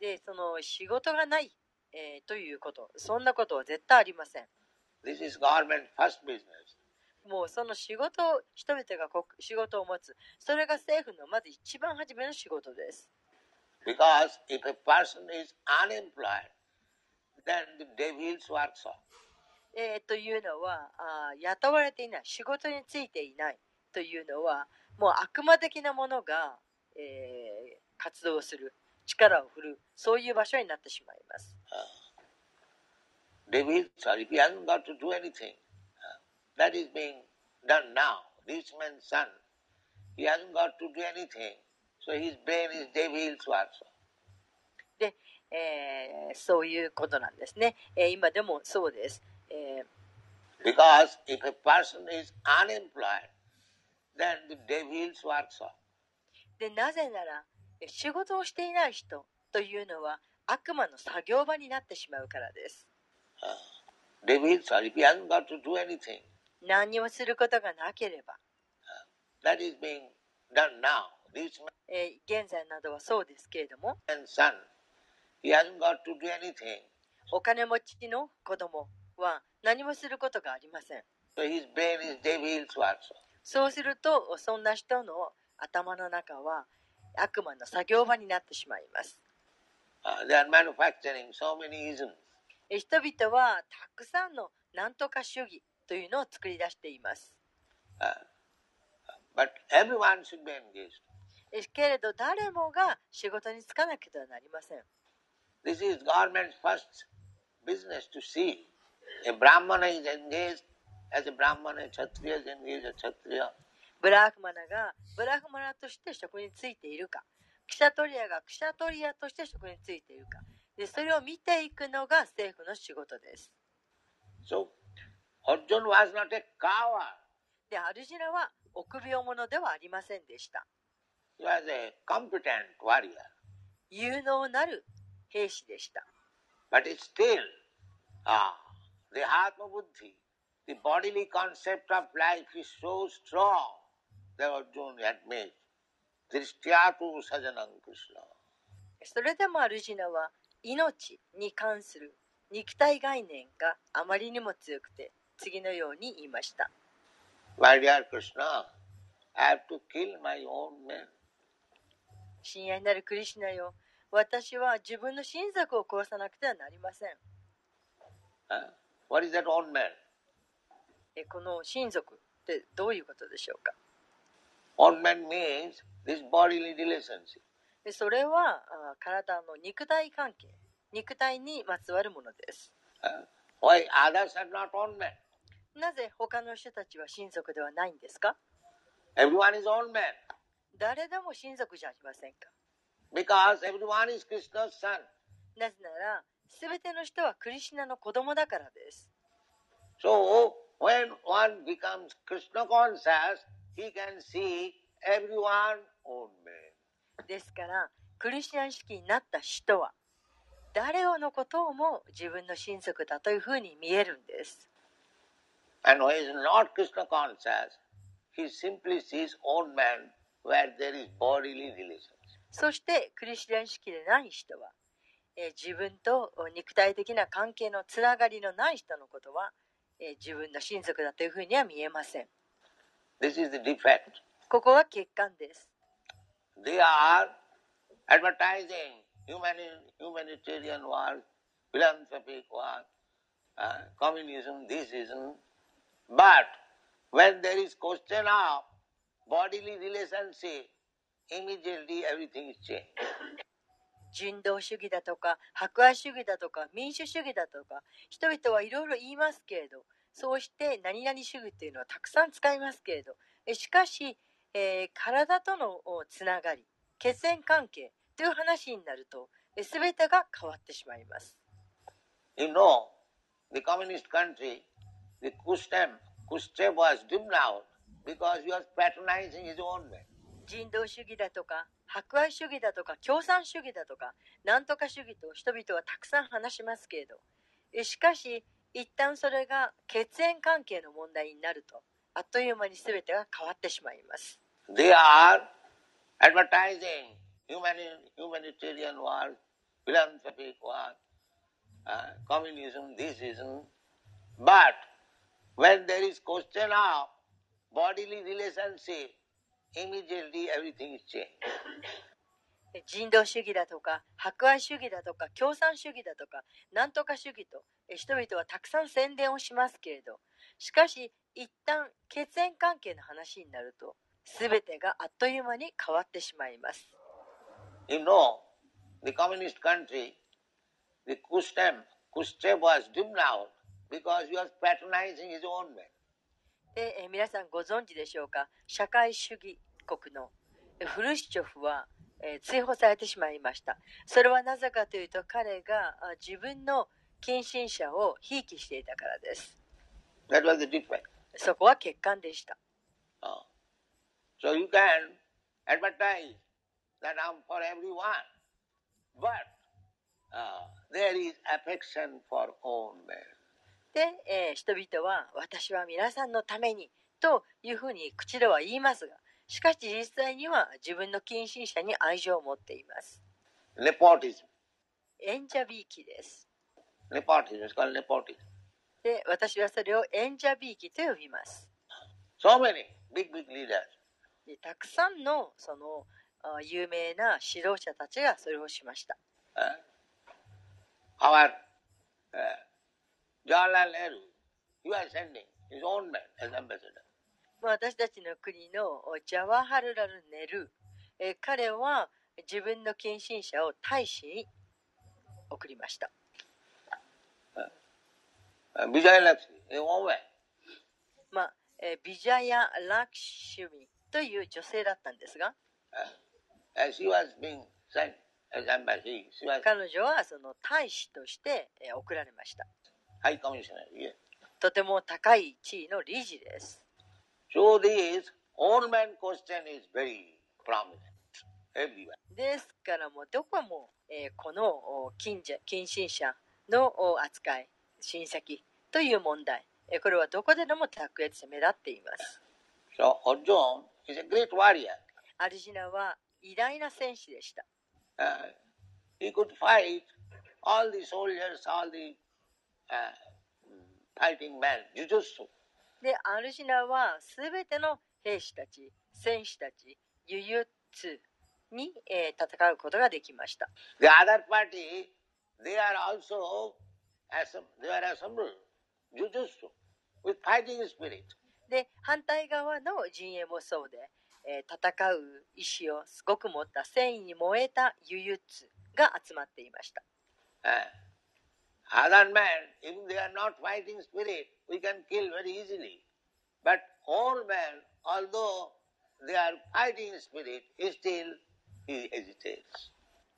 でその仕事がない、えーということそんなことは絶対ありません This is government first business. もうその仕事を人々が国仕事を持つそれが政府のまず一番初めの仕事です Because if a person is unemployed, then the devil's workshop. えーというのはあー雇われていない仕事についていないというのはもう悪魔的なものが、えー活動する力を振るうそういう場所になってしまいます。Devil, sorry, he hasn't got to do anything. That is being done now. This man's son, he hasn't got to do anything. So his brain is devil's workshop. で、えーそういうことなんですね。えー今でもそうです。えー Because if a person is unemployed, then the devil's workshop. でなぜならえ仕事をしていない人というのは悪魔の作業場になってしまうからです。Devil, sorry, he hasn't got to do anything. 何にもすることがなければ、That is being done now. This えー現在などはそうですけれども man's son, he hasn't got to do anything. お金持ちの子供は何もすることがありません。So his brain is devil's workshop. そうするとそんな人の頭の中は悪魔の作業場になってしまいます。Uh, they are manufacturing so many isms. え人々はたくさんのなんとか主義というのを作り出しています。けれ誰もが仕事に就かなければなりません。ブラフマナがブラフマナとして職についているか、キシャトがキシャトとして職についているか、でそれを見ていくのが政府の仕事です。Arjun was not a coward. で、アルジナは臆病者ではありませんでした。He was a competent warrior. 有能なる兵士でした。But still, ah, the Atma Buddhi, the bodily concept of life is so strong that Arjun admits. Drishyatu sajanam Krishna. それでもアルジナは命に関する肉体概念があまりにも強くて次のように言いました。My dear Krishna, I have to kill my own men. 親愛なるクリシュナよ、私は自分の親族を殺さなくてはなりません。What is that own man? えこの親族ってどういうことでしょうか Own man means this bodily relationship. でそれはあ体の肉体関係、肉体にまつわるものです。Huh? Why others are not own men? なぜ他の人たちは親族ではないんですか Everyone is own man 誰でも親族じゃありませんか because everyone is Krishna's son. なぜなら、すべての人はクリシュナの子供だからです。So when one becomes Krishna conscious, he can see everyone own man. ですから、クリシュナ意識になった人は、誰のことをも自分の親族だというふうに見えるんです。そして、クリスチャン式でない人は、え、自分と肉体的な関係のつながりのない人のことは、え、自分の親族だというふうには見えません。ここは欠陥です。They are humanitarian work, philanthropic work, uh, communism, this ism. But when there is question of bodily relationship, immediately everything is changed. 人道主義だとか博愛主義だとか民主主義だとか人々はいろいろ言いますけれどそうして何々主義っていうのはたくさん使いますけれどしかし、えー体とのつながり血縁関係という話になるとえ全てが変わってしまいます You know, the communist country, the Khrushchev, Khrushchev was driven out because he was patronizing his own men. 人道主義だとか博愛主義だとか共産主義だとかなんとか主義と人々はたくさん話しますけれどえしかし一旦それが血縁関係の問題になるとあっという間に全てが変わってしまいます They are advertising humanitarian work, philanthropic work, uh, communism, this ism. But when there is question of bodily relationship, immediately everything is changed. 人道主義だとか博愛主義だとか共産主義だとかなんとか主義と人々はたくさん宣伝をしますけれどしかし一旦血縁関係の話になると全てがあっという間に変わってしまいます You know, the communist country, the Kustem, Kustev was driven out because he was patronizing his own men. で、えー皆さんご存知でしょうか社会主義国のえフルシチョフは、えー追放されてしまいましたそれはなぜかというと彼があ自分の近親者をひいきしていたからです That was the defect. そこは欠陥でした Uh, so you can advertise that I'm for everyone. But there is affection for all men. で、え、人々は私は皆さんのためにというふうに口では言いますがしかし実際には自分の近親者に愛情を持っていますネポティズムエンジャビーキですネポティズムこれネポティズムで私はそれをエンジャビーキと呼びます、so、many big, big leaders. でたくさんのその、有名な指導者たちがそれをしました Uh, our uh, Jawaharlal Nehru, he was sending his own men as ambassador. まあ私たちの国のおジャワハルラル・ネル、えー彼は自分の近親者を大使に送りました Uh, Vijay Lakshmi, a woman. まあ、えービジャヤ・ラクシュミという女性だったんですが彼女はその大使として送られました。とても高い地位の理事です。ですからもうどこもこの近親者の扱い、親戚という問題、これはどこでも卓越目立っています。偉大な戦士でした Uh, he could fight all the soldiers, all the uh, fighting men, jujutsu. でアルジナは全ての兵士たち戦士たちユユッツに、えー戦うことができました The other party, they are also they are assembled jujutsu with fighting spirit. で反対側の陣営もそうで、えー、戦う意志をすごく持った戦意に燃えた輸つが集まっていました。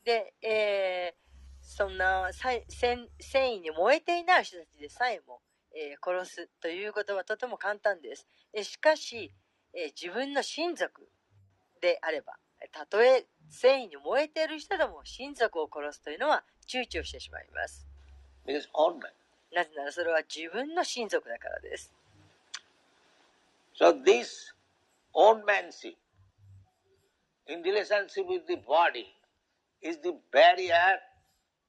で、えー、そんな戦意に燃えていない人たちでさえも、えー、殺すということはとても簡単です。えしかし、えー自分の親族であれば、たとえ戦意に燃えている人でも親族を殺すというのは躊躇してしまいます。なぜならそれは自分の親族だからです。So this manship in relationship with the body is the barrier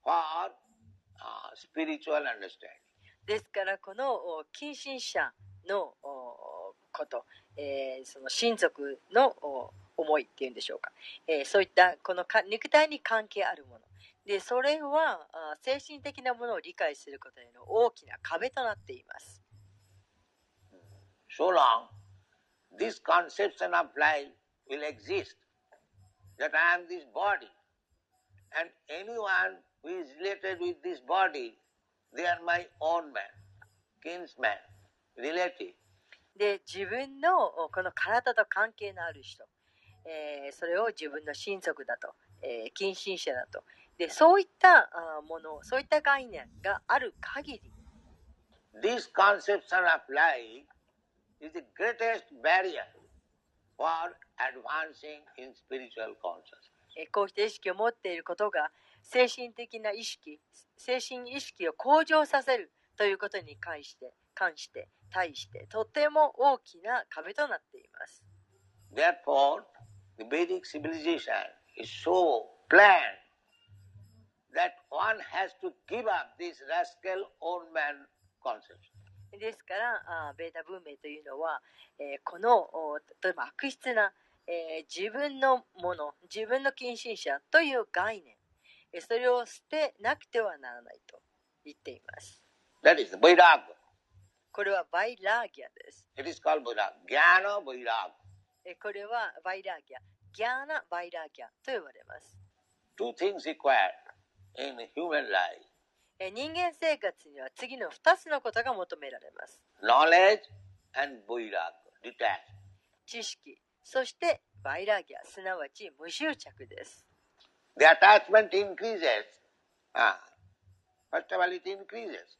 for uh, spiritual understanding. ですからこのお近親者のおこと、えーその親族の思いっていうんでしょうか、えーそういったこのか肉体に関係あるものでそれはあ精神的なものを理解することへの大きな壁となっています。So long this conception of life will exist that I am this body and anyone who is related with this body, they are my own man, kinsman, relative. で自分のおこの体と関係のある人、えーそれを自分の親族だと、えー近親者だとでそういったあものそういった概念がある限り This conception of life is the greatest barrier for advancing in spiritual consciousness. えーこうした意識を持っていることが精神的な意識精神意識を向上させるということに関して関して対してとても大きな壁となっています Therefore, the Vedic civilization is so planned that one has to give up this rascal old man concept. ですからベータ文明というのは、えーこのお例えば悪質な、えー自分のもの、自分の近親者という概念、えーそれを捨てなくてはならないと言っています。That is Vairag. これはバイラーギャです。It is called Vairag. Jnana Vairag. えーこれはバイラーギャ、ギャーナバイラーギャと呼ばれます。Two things required in human life. えー人間生活には次の2つのことが求められます。Knowledge and Vairag. Detached. 知識、そしてバイラーギャ、すなわち無執着です。The attachment increases. Ah. First of all, it increases.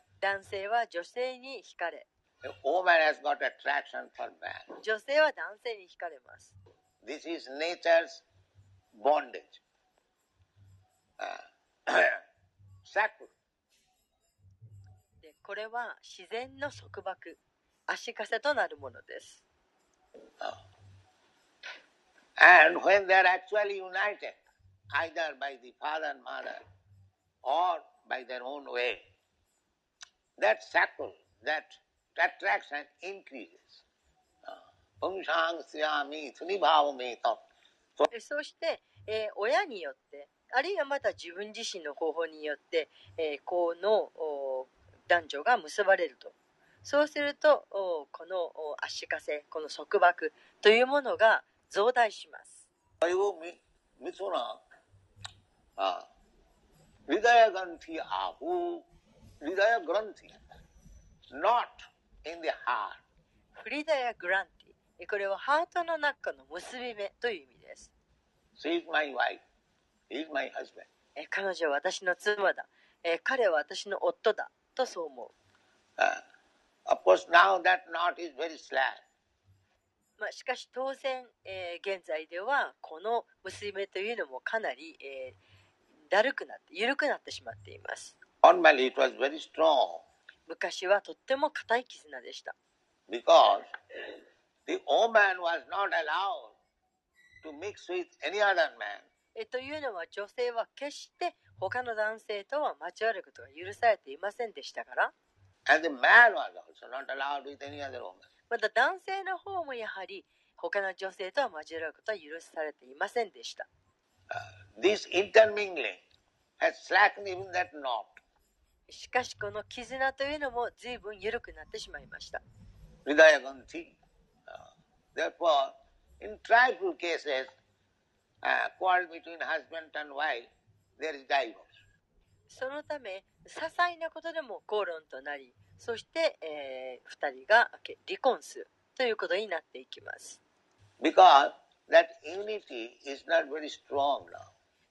男性は女性に惹かれ、A woman has got attraction for man. 女性は男性に惹かれます。This is nature's bondage. Uh, sacred. でこれは自然の束縛、足かせとなるものです。And when they are actually united, either by the father and mother or by their own way, that shackle, that attraction increases. そうして、えー親によってあるいはまた自分自身の方法によって、えーこのお男女が結ばれるとそうするとおこのお足かせこの束縛というものが増大します。Ah. Hridaya granthi. Not in the heart. フリダやグランティえーこれはハートの中の結び目という意味です。She is my wife. He is my husband. えー彼女は私の妻だ、えー彼は私の夫だとそう思う。Ah. of course, now that knot is very slack. まあ、しかし当然、えー現在ではこの結び目というのもかなり、えーだるくなって緩くなってしまっています昔はとっても固い絆でした。というのは女性は決して他の男性とは間違えることが許されていませんでしたから。また男性の方もやはり他の女性とは交わることは許されていませんでした。しかしこの絆というのも随分緩くなってしまいました。そのため、些細なことでも口論となり、そして、え、二人が離婚するということになっていきます。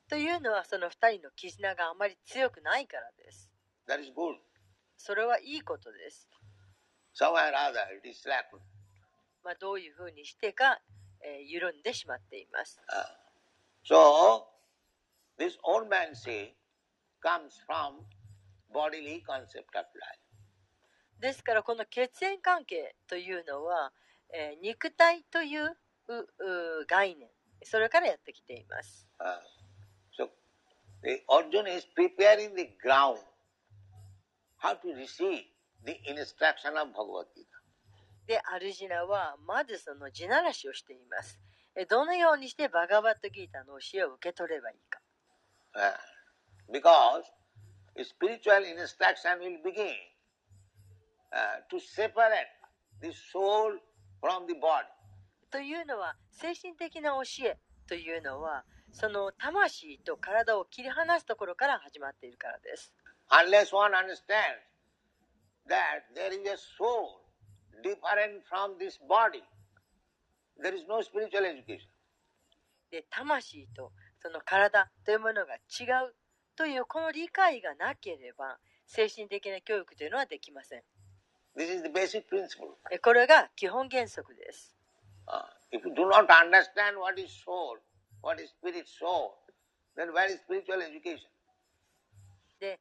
というのは、その二人の絆があまり強くないからです。That is good. それはいいことです、Somewhere or other, it is slackened. まあ、どういうふうにしてか、えー緩んでしまっています Uh, so, this old man say comes from bodily concept of life. ですからこの血縁関係というのは、えー肉体といううう概念それからやってきています Uh, so, the Arjuna is preparing the ground how to receive the instruction of Bhagavad Gita. でアルジナはまずその地ならしをしていますえどのようにしてバガバットギータの教えを受け取ればいいか Uh, because spiritual instruction will begin uh, to separate the soul from the body. というのは精神的な教えというのはその魂と体を切り離すところから始まっているからです Unless one understands that there is a soul different from this body, there is no spiritual education. で魂とその体というものが違うというこの理解がなければ精神的な教育というのはできません This is the basic principle. えこれが基本原則です Uh, if you do not understand what is soul, what is spirit soul, then where is spiritual education? で、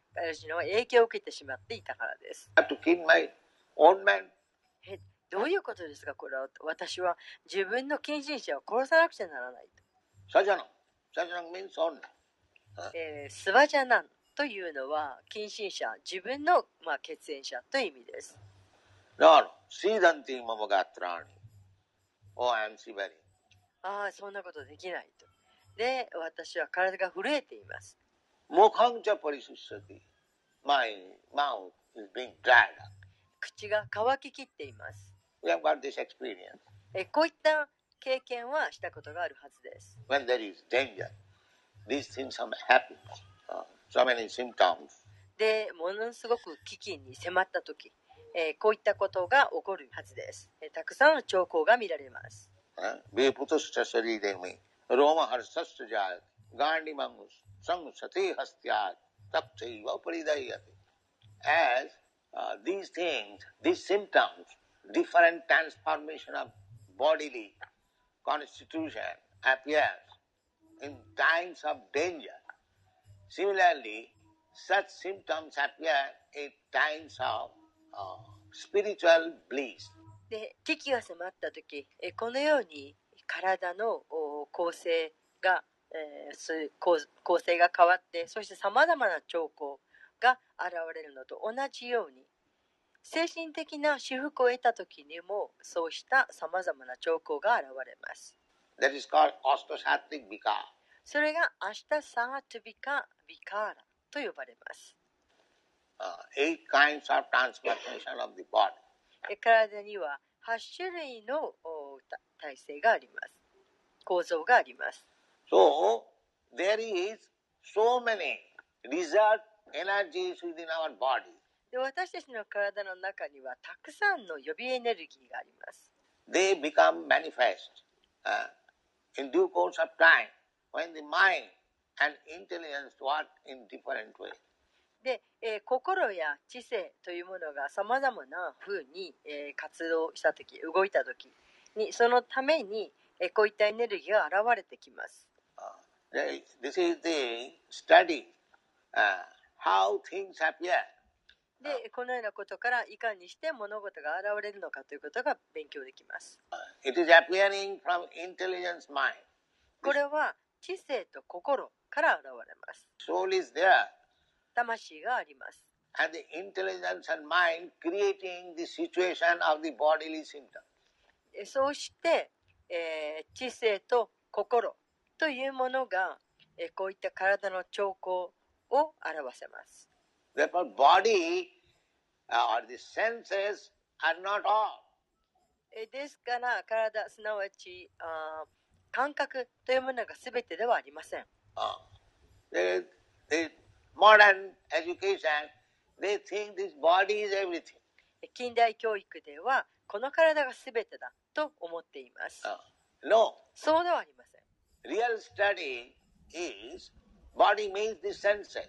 アルジナは影響を受けてしまっていたからです I have to kill my own man. えどういうことですか？これは私は自分の近親者を殺さなくちゃならないと、Sajanam. Sajanam means own. えースワジャナンというのは近親者自分の、まあ、血縁者という意味です No, no. Siddhanti mamagatrani. Oh, I am shivering. ああそんなことできないとで私は体が震えています Mukhamcha する口が乾ききっています。こういった経験はしたことがあるはずです。で、ものすごく危機に迫ったと、えー、こういったことが起こるはずです。え、たくさんの兆候が見られます。ローマハルサスジャーガ。Sati hastyat. Tapchaiva paridayati. As uh, these things, these symptoms, different transformation of bodily constitution appears in times of danger. Similarly, such symptoms appear in times of uh, spiritual bliss. で危機が迫った時、えーこのように体の構成が、えーそういう構構成が変わってそしてさまざまな兆候が現れるのと同じように精神的な至福を得た時にもそうしたさまざまな兆候が現れます That is called. それが明日サートゥビカ・ビカーラと呼ばれます。uh, eight kinds of transformation of the body. え体には8種類の体制があります。構造があります。So there is so many reserved energies within our body. で私たちの体の中にはたくさんの予備エネルギーがあります。They become manifest uh, in due course of time when the mind and intelligence work in different ways. で、えー心や知性というものがさまざまな風に、えー活動した時動いた時にそのために、えーこういったエネルギーが現れてきます。Uh, they- this is the study uh, how things appear. でこのようなことからいかにして物事が現れるのかということが勉強できます。Uh, it is appearing from intelligence mind. これは知性と心から現れます。Soul is there. 魂があります。and the intelligence and mind creating the situation of the bodily symptom. えそうして、えー知性と心というものがえこういった体の兆候を表せます。ですから体すなわちあ感覚というものが全てではありません。近代教育ではこの体が全てだと思っています。Uh, あ。Real study is body means the senses.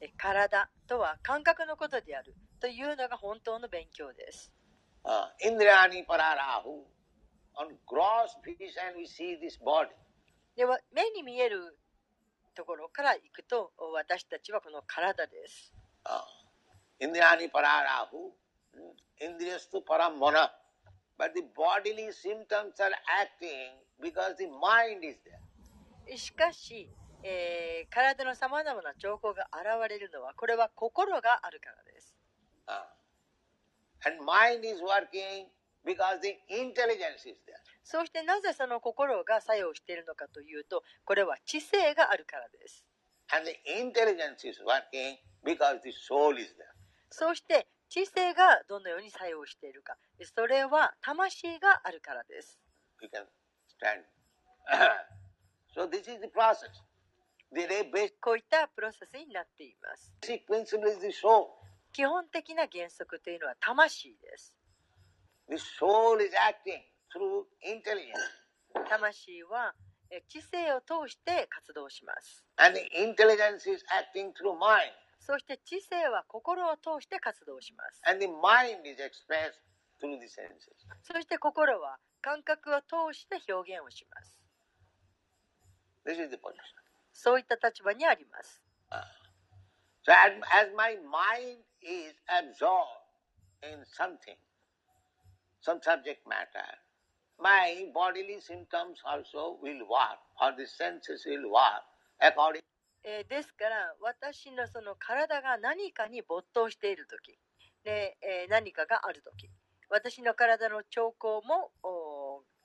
え体とは感覚のことであるというのが本当の勉強です。Uh, Indrani pararahu. On gross vision, we see this body. では目に見えるところから行くと私たちはこの体です。Uh, Indrani pararahu, Indriyastu paramana. But the bodily symptoms are acting しかし、えー、体のさまざまな兆候が現れるのはこれは心があるからです。そしてなぜその心が作用しているのかというとこれは知性があるからです。And そして知性がどのように作用しているかそれは魂があるからです。そ ういったプロセスになっています。基本的な原則というのは魂です。魂は知性を通して活動します。そして知性は心を通して活動します。そして心は感覚を通して表現をします。そういった立場にあります。ですから私の,その体が何かに没頭している時、ねえ、何かがある時私の体の兆候も。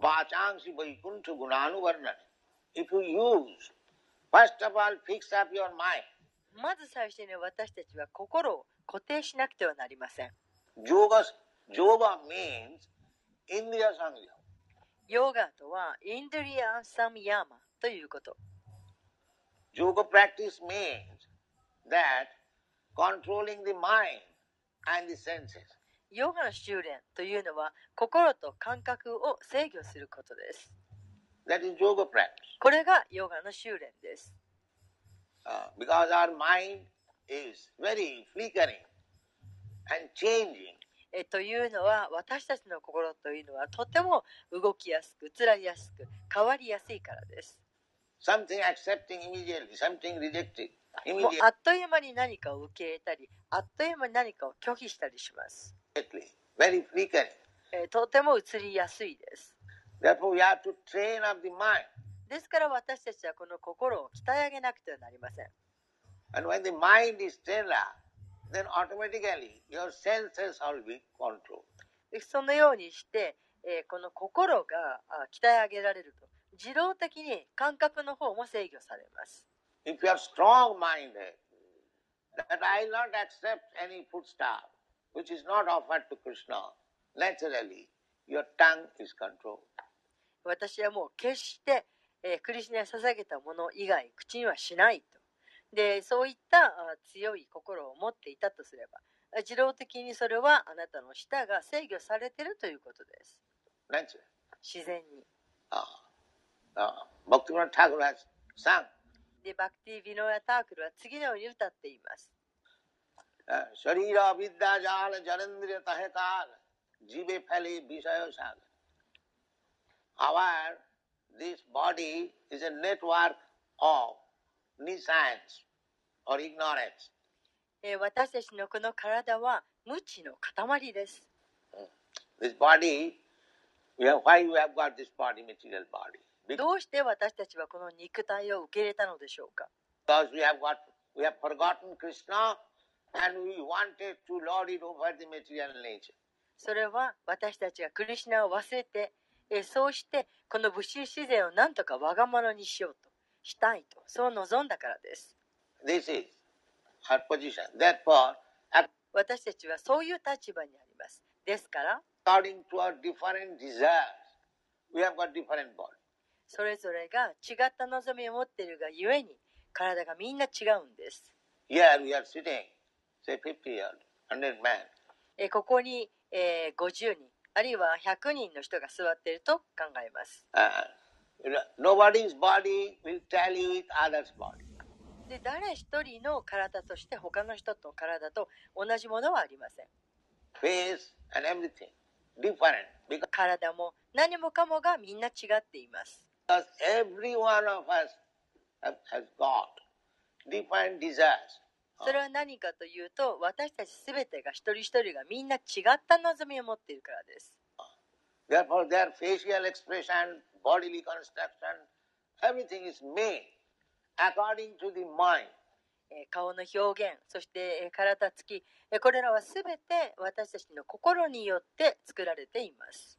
vachangsi vaikuntha gunanuvarnani. If you use, first of all, fix up your mind. まず最初に私たちは心を固定しなくてはなりません Yoga, yoga means Indriya Sangya. ヨガとはインドリア・サムヤマということ。Yoga practice means that controlling the mind and the senses. ヨガの修練というのは心と感覚を制御することです。これがヨガの修練です。というのは私たちの心というのはとても動きやすく、つらりやすく、変わりやすいからです。あっという間に何かを受け入れたりあっという間に何かを拒否したりします。とても移りやすいです。ですから私たちはこの心を鍛え上げなくてはなりません。そのようにして、えー、この心が鍛え上げられると、自動的に感覚の方も制御されます。If you have strong minded, that I will not accept any foodstuff. Which is not offered to Krishna, naturally your tongue is controlled. 私はもう決して、えークリシュナに捧げたもの以外口にはしないと。でそういったあ強い心を持っていたとすればあ自動的にそれはあなたの舌が制御されているということです。自然に。Ah, ah, Thakur has sung, でバクティ・ビノヤ・タークルは次のように歌っています。Uh, Sharira vidya jala janandriya tahe kal, jive phale visaya sagar. Our, this body is a network of nescience or ignorance. えー私たちのこの体は無知の塊です。This body, why we have got this body, material body? どうして私たちはこの肉体を受け入れたのでしょうか Because we have got, we have forgotten Krishna and we wanted to lord it over the material nature. それは私たちがクリシュナを忘れて、えーそうしてこの物質自然を何とか我が物にしようとしたいとそう望んだからです。This is our position. Therefore, 私たちはそういう立場にあります。ですから、according to our different desires, we have got different body. それぞれが違った望みを持っているがゆえに体がみんな違うんです。Here we are sitting, えーここに、えー50人あるいは100人の人が座っていると考えます。Uh, you know, nobody's body will tally with others' body. で誰一人の体として他の人と体と同じものはありません。Because 体も何もかもがみんな違っています。every one of us has got different desires. それは何かというと私たち全てが一人一人がみんな違った望みを持っているからです。顔の表現そして体つきこれらは全て私たちの心によって作られています。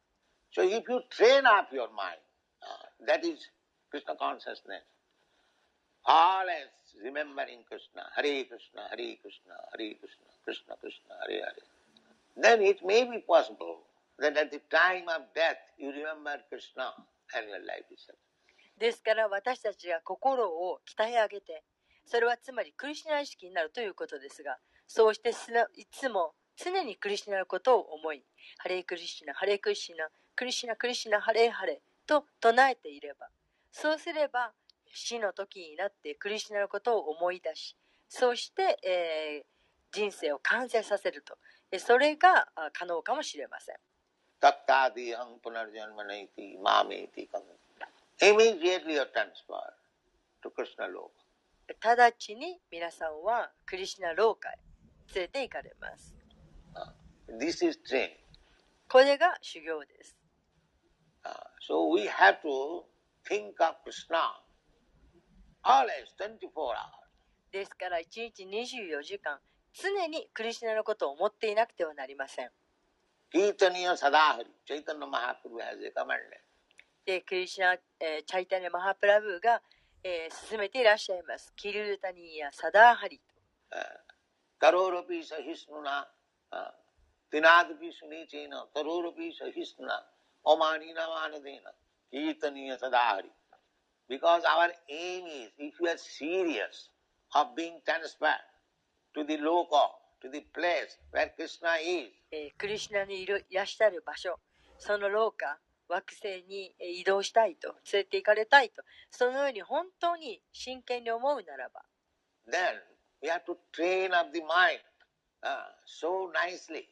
So if you train up your mind, uh, that is Krishna consciousness. Always remembering Krishna, Hare Krishna, Hare Krishna, Hare Krishna, Krishna Krishna, Hare Hare. Then it may be possible that at the time of death you remember Krishna and your life is settled. ですから私たちが心を鍛え上げてそれはつまりクリシナ意識になるということですがそうしてすないつも常にクリシナのことを思いハレークリシナハレークリシナクリシュナクリシュナハレーハレと唱えていればそうすれば死の時になってクリシュナのことを思い出しそして、えー人生を完成させるとえそれがあ可能かもしれません.直ちに皆さんはクリシュナローカへ連れて行かれます This is training. これが修行です。Uh, so we have to think of Krishna always 24 hours. ですから1日24時間常にクリシュナのことを思っていなくてはなりません。Kirtaniya Sadahari, Chaitanya Mahaprabhu has recommended. で、クリシュナ、えーチャイタニャ・マハプラブーが、えー進めていらっしゃいます。キルータニーやサダーハリと。Uh, Karoropi Sahisnuna, uh, Tinadapi Sunichena, Karoropi Sahisnuna, Omanina Manadena, Kirtaniya Sadahari. Because our aim is, if you are serious of being transferred to the loka, to the place where Krishna is, えークリシュナにいるいらっしゃる場所、その廊下、惑星にえー移動したいと、連れて行かれたいと、そのように本当に真剣に思うならば、then we have to train up the mind uh, so nicely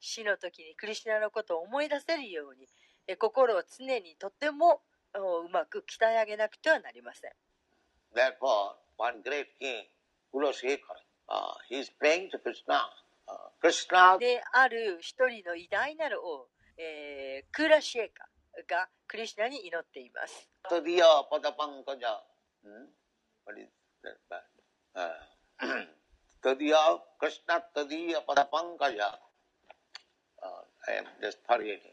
死の時にクリュナのことを思い出せるように心を常にとてもうまく鍛え上げなくてはなりません。である一人の偉大なる王、えー、クラシエカがクリュナに祈っています。Tadiya, Krishna Tadiya Padapankaja. Uh, I am just forgetting.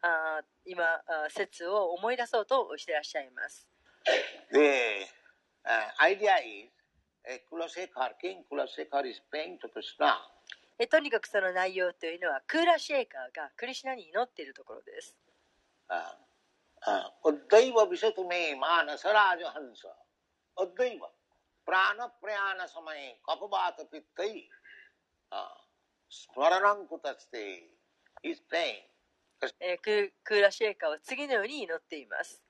あー今あー説を思い出そうとしてらっしゃいます The uh, idea is uh, Kulasekhar, King Kulasekhar is praying to Krishna. えとにかくその内容というのはクーラシエカがクリシュナに祈っているところです Uh, uh, Uddaiva Visatume Manasaraja Hansa. Uddaiva. Prana Prayana ప్రాణ ప్రయాణ సమయం కపబాత పిత్తై స్మరణం కుతస్తే is playing えー、ク,クーラシェイカーは次のように祈っています。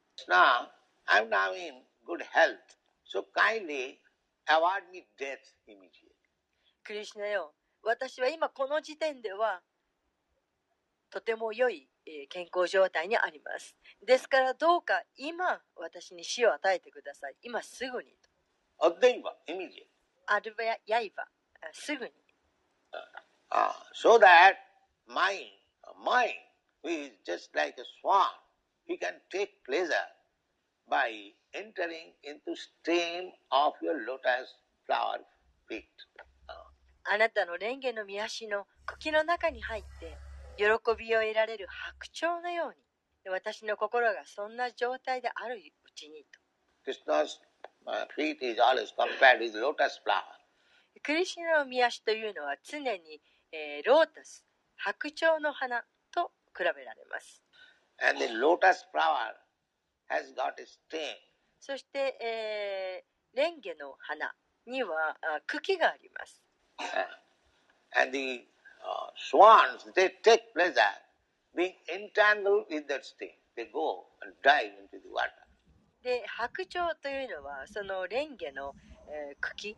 クリシナよ、私は今この時点ではとても良い、えー、健康状態にあります。ですからどうか今私に死を与えてください。今すぐに。あすぐに Uh, so that mind, mind is just like a swan. He can take pleasure by entering into stream of your lotus flower feet. あなたの蓮華の御足の茎の中に入って喜びを得られる白鳥のように私の心がそんな状態であるうちにと Krishna's uh, feet is always compared with lotus flower. クリシュナの御足というのは常に、えーロータス白鳥の花と比べられます And the lotus flower has got a stem. そして、えー、蓮華の花にはあ茎があります。Uh, and the uh, swans, they take pleasure being entangled in that sting. They go and dive into the water. で白鳥というのはそのレンゲの、えー茎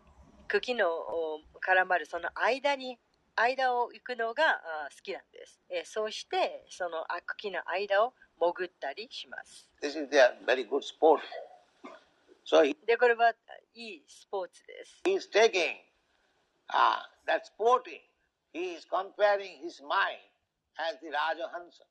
茎のお絡まるその間に間を行くのがあ好きなんです、えーそうしてそのあ茎の間を潜ったりします This is their very good sport. So he でこれはいいスポーツです he is taking uh, that sporting. He is comparing his mind as the Rajahansa.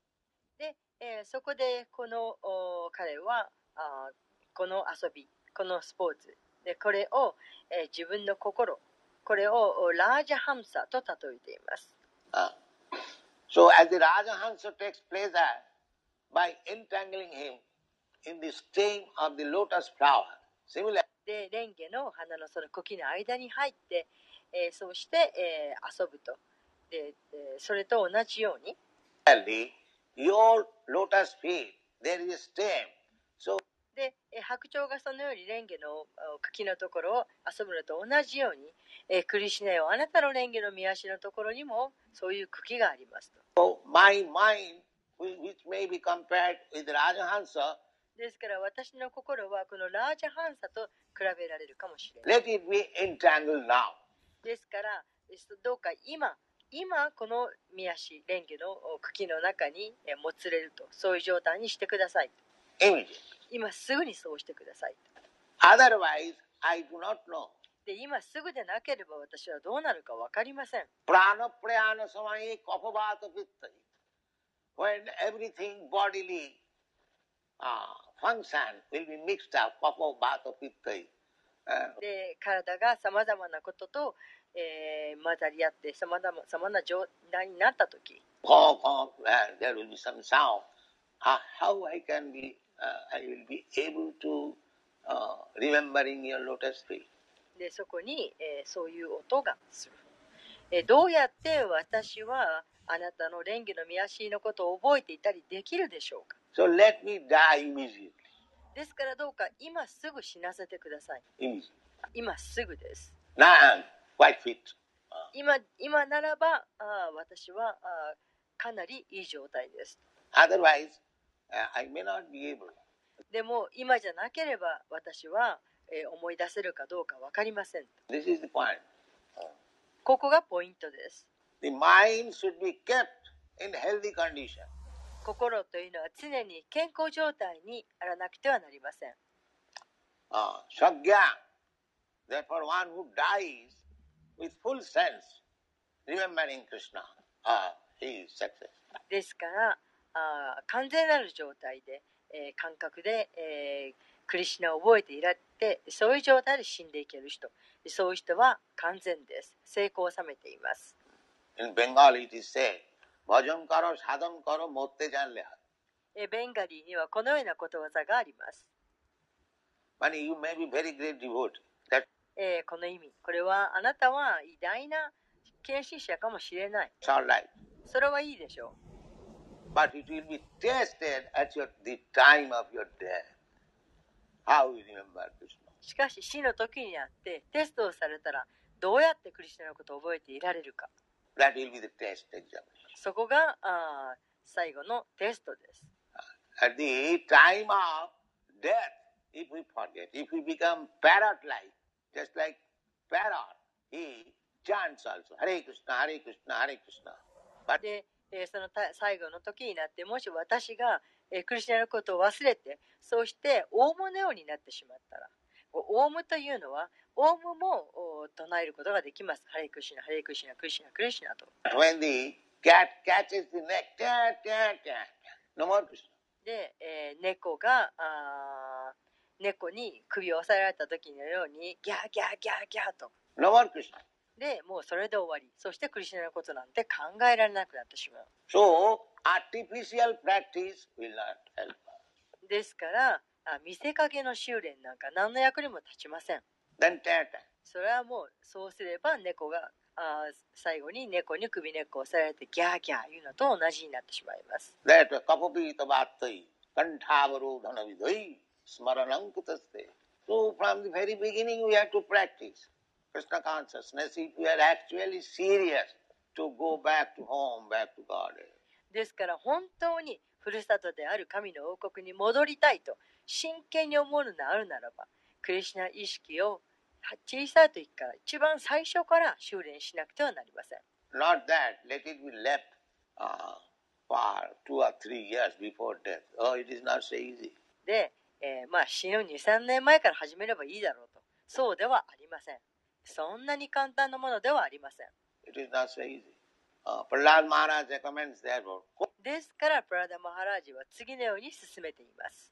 で、えーそこでこのお彼はあこの遊びこのスポーツでこれを、え、自分の心これをラージャハンサと例えています。で、レンゲの花のその茎の間に入って、えー、そして、えー、遊ぶとで、えー、それと同じように。Your lotus feet, there is a stem. So で、えー白鳥がそのようにレンゲのお茎のところを遊ぶのと同じように、えークリシュナよあなたのレンゲの見足のところにもそういう茎がありますと。My mind, whi- which may be compared with Rajahansa, ですから私の心はこのラージャハンサと比べられるかもしれない。let it be entangled now. ですからえーどうか今今この見足レンゲのお茎の中にえーもつれるとそういう状態にしてください Immediately. 今すぐにそうしてください Otherwise, I do not know. で今すぐでなければ私はどうなるか分かりません Prana prayana samaye kapavata pittai. When everything bodily uh, function will be mixed up, kapavata pittai. Uh, で体がさまざまなことと、えー混ざり合ってさまざまな状態になった時 caw, uh, there will be some sound. Uh, how I can be, uh, I will be able to uh, remembering your lotus feet. でそこに、えーそういう音がする、えーどうやって私はあなたの蓮華の見足のことを覚えていたりできるでしょうか So let me die immediately. ですからどうか今すぐ死なせてください immediately. 今すぐです Now quite fit. 今今ならばあー私はあーかなりいい状態です Otherwise, でも今じゃなければ私は、えー思い出せるかどうか分かりません This is the point. ここがポイントです The mind should be kept in healthy condition. 心というのは常に健康状態にあらなくてはなりません Uh, Shagya, therefore one who dies with full sense, remembering Krishna, uh, he is success. ですからあー完全なる状態で、えー感覚で、えークリシュナを覚えていらってそういう状態で死んでいける人。そういう人は完全です。成功を収めています。In Bengal it is said, bhajan karo, sadhan karo, motte janle hai." えーベンガリーにはこのようなことわざがあります、Meaning you may be very great devotee. That えーこの意味。これはあなたは偉大な献身者かもしれない.それはいいでしょ But it will be tested at your, the time of your death. How you remember Krishna. うしかし死の時になってテストをされたらどうやってクリシュナのことを覚えていられるか That will be the test examination. そこがあー最後のテストです。At the time of death, if we forget, if we become parrot-like, just like parrot, he chants also, Hare Krishna, Hare Krishna, Hare Krishna. But で、えーそのた最後の時になってもし私が、えークリスチャンのことを忘れてそうしてオウムのようになってしまったらオウムというのはオウムもお唱えることができます。ハレクリシナ、ハレクリシナ、クリシナ、クリシナと。when the cat catches the neck, cat, cat, cat, no more Krishna. で、えー猫があー猫に首を押さえられた時のようにギャーギャーギャーギャーと No more Krishna. でもうそれで終わりそして苦しシナのことなんて考えられなくなってしまう。ですから見せかけの修練なんか何の役にも立ちません。それはもうそうすれば猫があ最後に猫に首根っこを押されてギャーギャー言うのと同じになってしまいます。That, Krishna consciousness if we are actually serious to go back to home, back to God. ですから本当にふるさとである神の王国に戻りたいと真剣に思うのであるならばクリシナ意識を小さい時から一番最初から修練しなくてはなりません Not that, let it be left uh, for two or three years before death. Oh, it is not so easy. で、えーまあ死ぬ23年前から始めればいいだろうとそうではありませんそんなに簡単なものではありません。ですから、プラダ・マハラジは次のように進めています。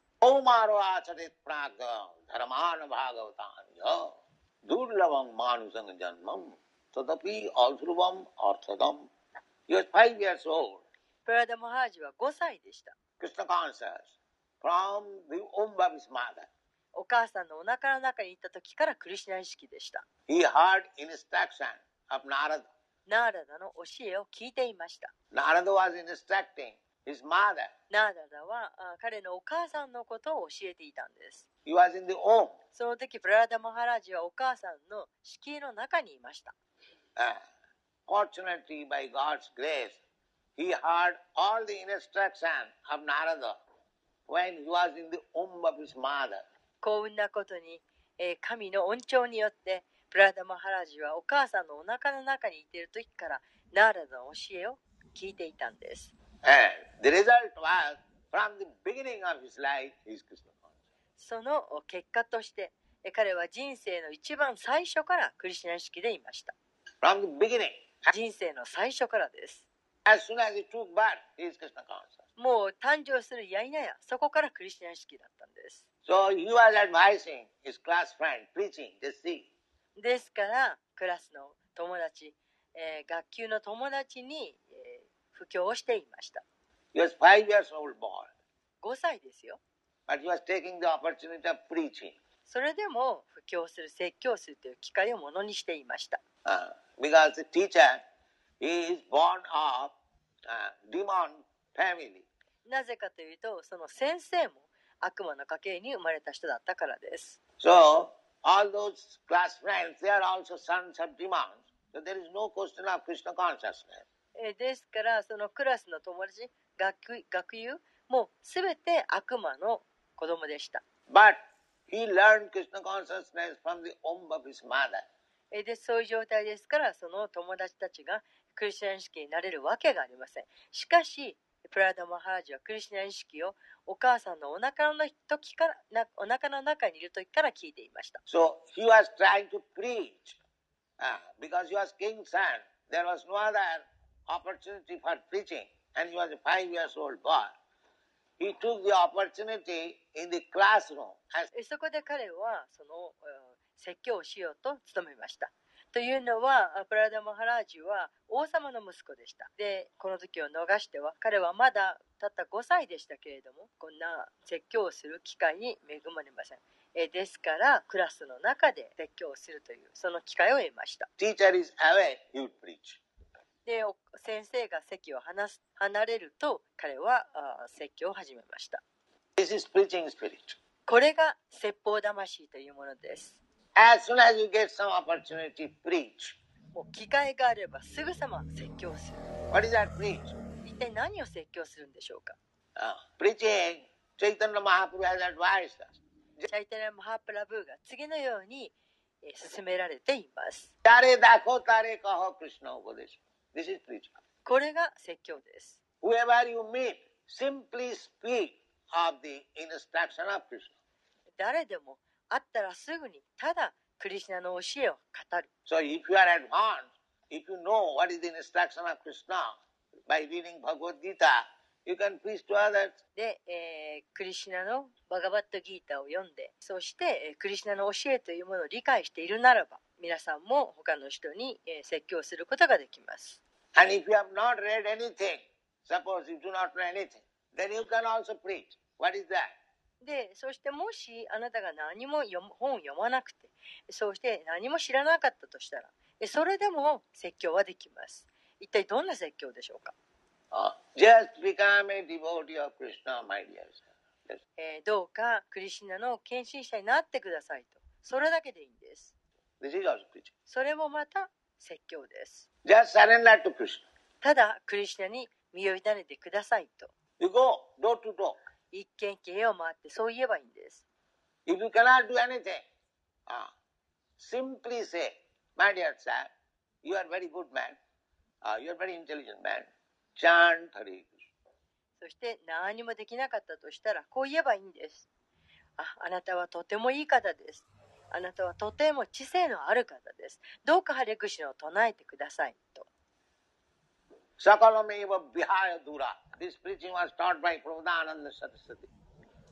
プラ、ダラマ・ラ・ー・ジは5歳でした。お母さんのお腹の中にいた時からクリシナ意識でした He heard instruction of Narada. ナーラダの教えを聞いていました Narada was instructing his mother. ナーラダはあ彼のお母さんのことを教えていたんです He was in the womb. その時プラダ・マハラージはお母さんの敷居の中にいました Uh, fortunately, by God's grace, he heard all the instruction of Narada when he was in the womb of his mother. 幸運なことに、えー神の恩寵によってプラダ・マハラージはお母さんのお腹の中にいている時からナーラダの教えを聞いていたんです。And the result was, from the beginning of his life, he is Krishna conscious. その結果としてえー彼は人生の一番最初からクリシナ意識でいました。From the beginning, 人生の最初からです。As soon as he took birth, he is Krishna conscious. もう誕生するや否やそこからクリシナ意識だったんです So he was advising his class friend, preaching, just see. ですからクラスの友達、えー学級の友達に、えー布教をしていました He was five years old boy, 5歳ですよ but he was taking the opportunity of preaching. それでも布教する説教するという機会をものにしていました Uh, because the teacher is born of uh, demon family. なぜかというとその先生も悪魔の家系に生まれた人だったからです So all those class friends, they are also sons of demons. So there is no question of Krishna consciousness. えーですからそのクラスの友達学学友も全て悪魔の子供でした But he learned Krishna consciousness from the womb of his mother. えーでそういう状態ですからその友達たちがクリスチャン意識になれるわけがありませんしかしプラダ・マハラージはクリスチャン意識をお母さんのお腹の時からなお腹の中にいる時から聞いていました So he was trying to preach. Uh, because he was king's son, there was no other opportunity for preaching. And he was a five years old boy. He took the opportunity in the classroom and えそこで彼はそのうん説教をしようと努めましたというのはあプラダ・マハラージは王様の息子でした。でこの時を逃しては彼はまだたった5歳でしたけれどもこんな説教をする機会に恵まれません。えですからクラスの中で説教をするというその機会を得ました。Teacher is away, he would preach. でお先生が席を離す離れると彼はあ説教を始めました。This is preaching spirit. これが説法魂というものです As soon as you get some opportunity, preach. もう機会があればすぐさま説教する What is that preach? 一体何を説教するんでしょうか Uh, preaching, Chaitanya Mahaprabhu has advised us. チャイタラ・マハプラブーが次のようにえー進められています。Tare dakho tare kaho Krishna upadesh. This is preaching. これが説教です。Whoever you meet, simply speak of the instruction of Krishna. 誰でも会ったらすぐにただクリシナの教えを語る。So if you are advanced, if you know what is the instruction of Krishna by reading Bhagavad Gita, you can preach to others. で、えークリシナのバガバットギータを読んで、そして、えークリシナの教えというものを理解しているならば、皆さんも他の人に、えー説教することができます。And if you have not read anything, suppose you do not know anything, then you can also preach. What is that? でそしてもしあなたが何も読む本を読まなくてそうして何も知らなかったとしたらえそれでも説教はできます一体どんな説教でしょうか、Uh, just become a devotee of Krishna, my dear sir. Yes. えーどうかクリシナの献身者になってくださいとそれだけでいいんです.それもまた説教です。Just surrender to Krishna. ただ、クリシュナに身を委ねてくださいと。You go door to door. 一軒一軒家を回ってそう言えばいいんです。If you cannot do anything, ah, simply say, My dear sir, you are very good man, uh, you are very intelligent man, chant Hare. そして何もできなかったとしたらこう言えばいいんです。ああなたはとてもいい方です。あなたはとても知性のある方です。どうかハレクシナを唱えてくださいと。Sakalameva Vihaya Dura. This preaching was taught by Prabhupada Saraswati.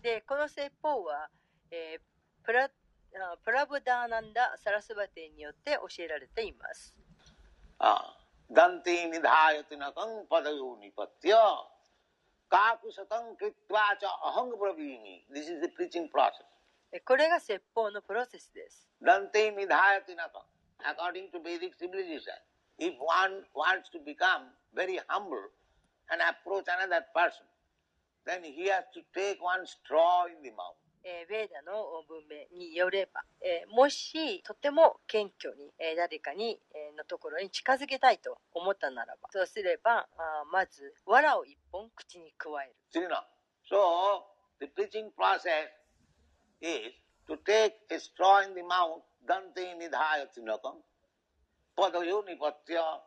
で、この説法は、えープラあプラブダーナンダ・サラスバテによって教えられています。Ah, Dante nidhayati nakang padayo nipatya. Kakusatang kritva cha ahang bravini. This is the preaching process. えこれが説法のプロセスです。Dante nidhayati nakang. According to Vedic civilization, if one wants to become very humble and approach another person, then he has to take one straw in the mouth. えーベーダの文明によれば、えーもしとても謙虚に、えー誰かに、えーのところに近づけたいと思ったならばそうすればあーまず藁を一本口に加える. So the preaching process is to take a straw in the mouth, dante nidhayati nakam, padayo nipatya,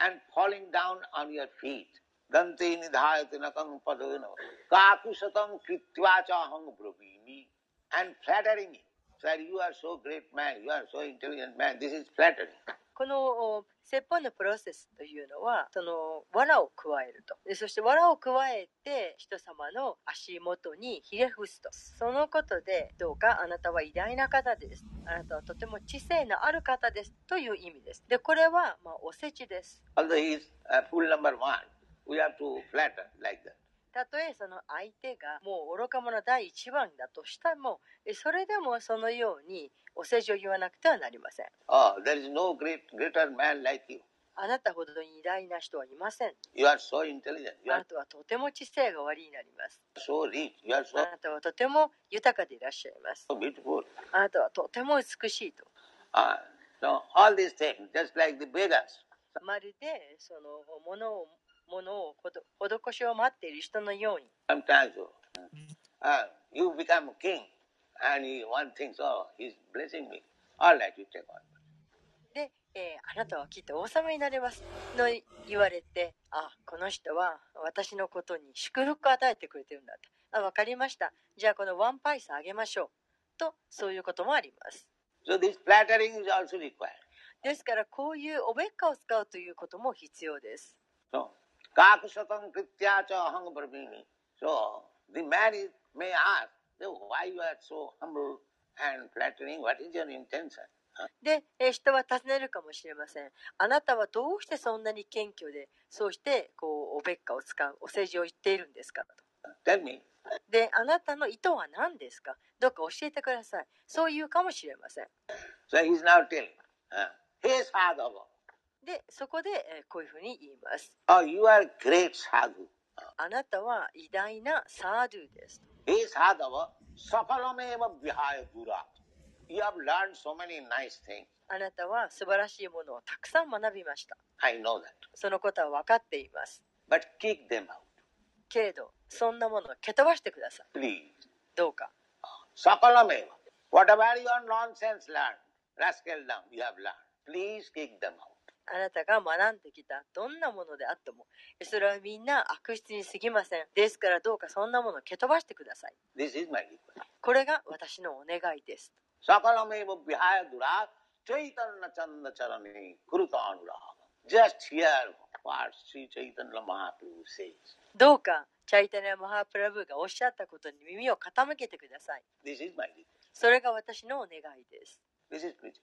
and falling down on your feet. Dante. And flattering me. Sir, you are so great man, you are so intelligent man. This is flattering. このお説法のプロセスというのはその藁を加えると。でそして藁を加えて人様の足元にひれ伏すと。そのことでどうかあなたは偉大な方です。あなたはとても知性のある方ですという意味です。でこれは、まあ、おせちです。Although he is full number one, we have to flatter like that. たとえその相手がもう愚か者第一番だとしてもえそれでもそのようにお世辞を言わなくてはなりません Oh, there is no great greater man like you. あなたほどに偉大な人はいません You are so intelligent. You あ are なたはとても知性がおありになります so rich. You are あ so なたはとても豊かでいらっしゃいます。beautiful. あなたはとても美しいと。Ah, so all these things, just like the beggars. まるでそのものをものをほど施しを待っている人のように。Sometimes oh, uh, you become king and he, one thinks, oh, he's blessing me. All right, you take on. で、えーあなたはきっと王様になれますの言われてあこの人は私のことに祝福を与えてくれてるんだと。あ分かりました。じゃあこのワンパイスあげましょう。とそういうこともあります。So this flattering is also required. ですからこういうおべっかを使うということも必要です。So, kakusatam kritya cha ahang bravini. So, the man is, may ask, "Oh, why you are so humble and flattering? What is your intention? で、えー人は尋ねるかもしれません。あなたはどうしてそんなに謙虚で、そうしてこうおべっかを使う、お世辞を言っているんですかと。で、あなたの意図は何ですかどうか教えてください。そう言うかもしれません。So he's now telling, uh, Hey sadhava, で、そこで、えーこういうふうに言います。oh, you are great sadhu. あなたは偉大なサードゥです。Hey sadhava, sakalameva vihaya dura. You have learned so many nice things. あなたは素晴らしいものをたくさん学びました。I know that. そのことは分かっています。But kick them out, けれど、そんなものを蹴飛ばしてください。please. どうか。Sakalameva. Whatever your nonsense learned, rascaldom you have learned, please kick them out. あなたが学んできたどんなものであってもそれはみんな悪質にすぎません。ですからどうかそんなものを蹴飛ばしてください。This is my これが私のお願いです。どうかチャイタニア・マハプラブがおっしゃったことに耳を傾けてください。それが私のお願いです。This is preaching.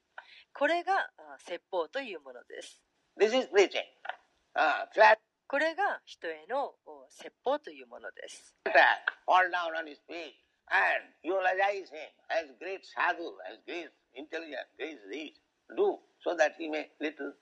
これがあ説法というものです This is preaching. Ah, flat これが人へのお説法というものです fall down on his feet and eulogize him as great sadhu, as great intelligent, great rich. Do so that he may little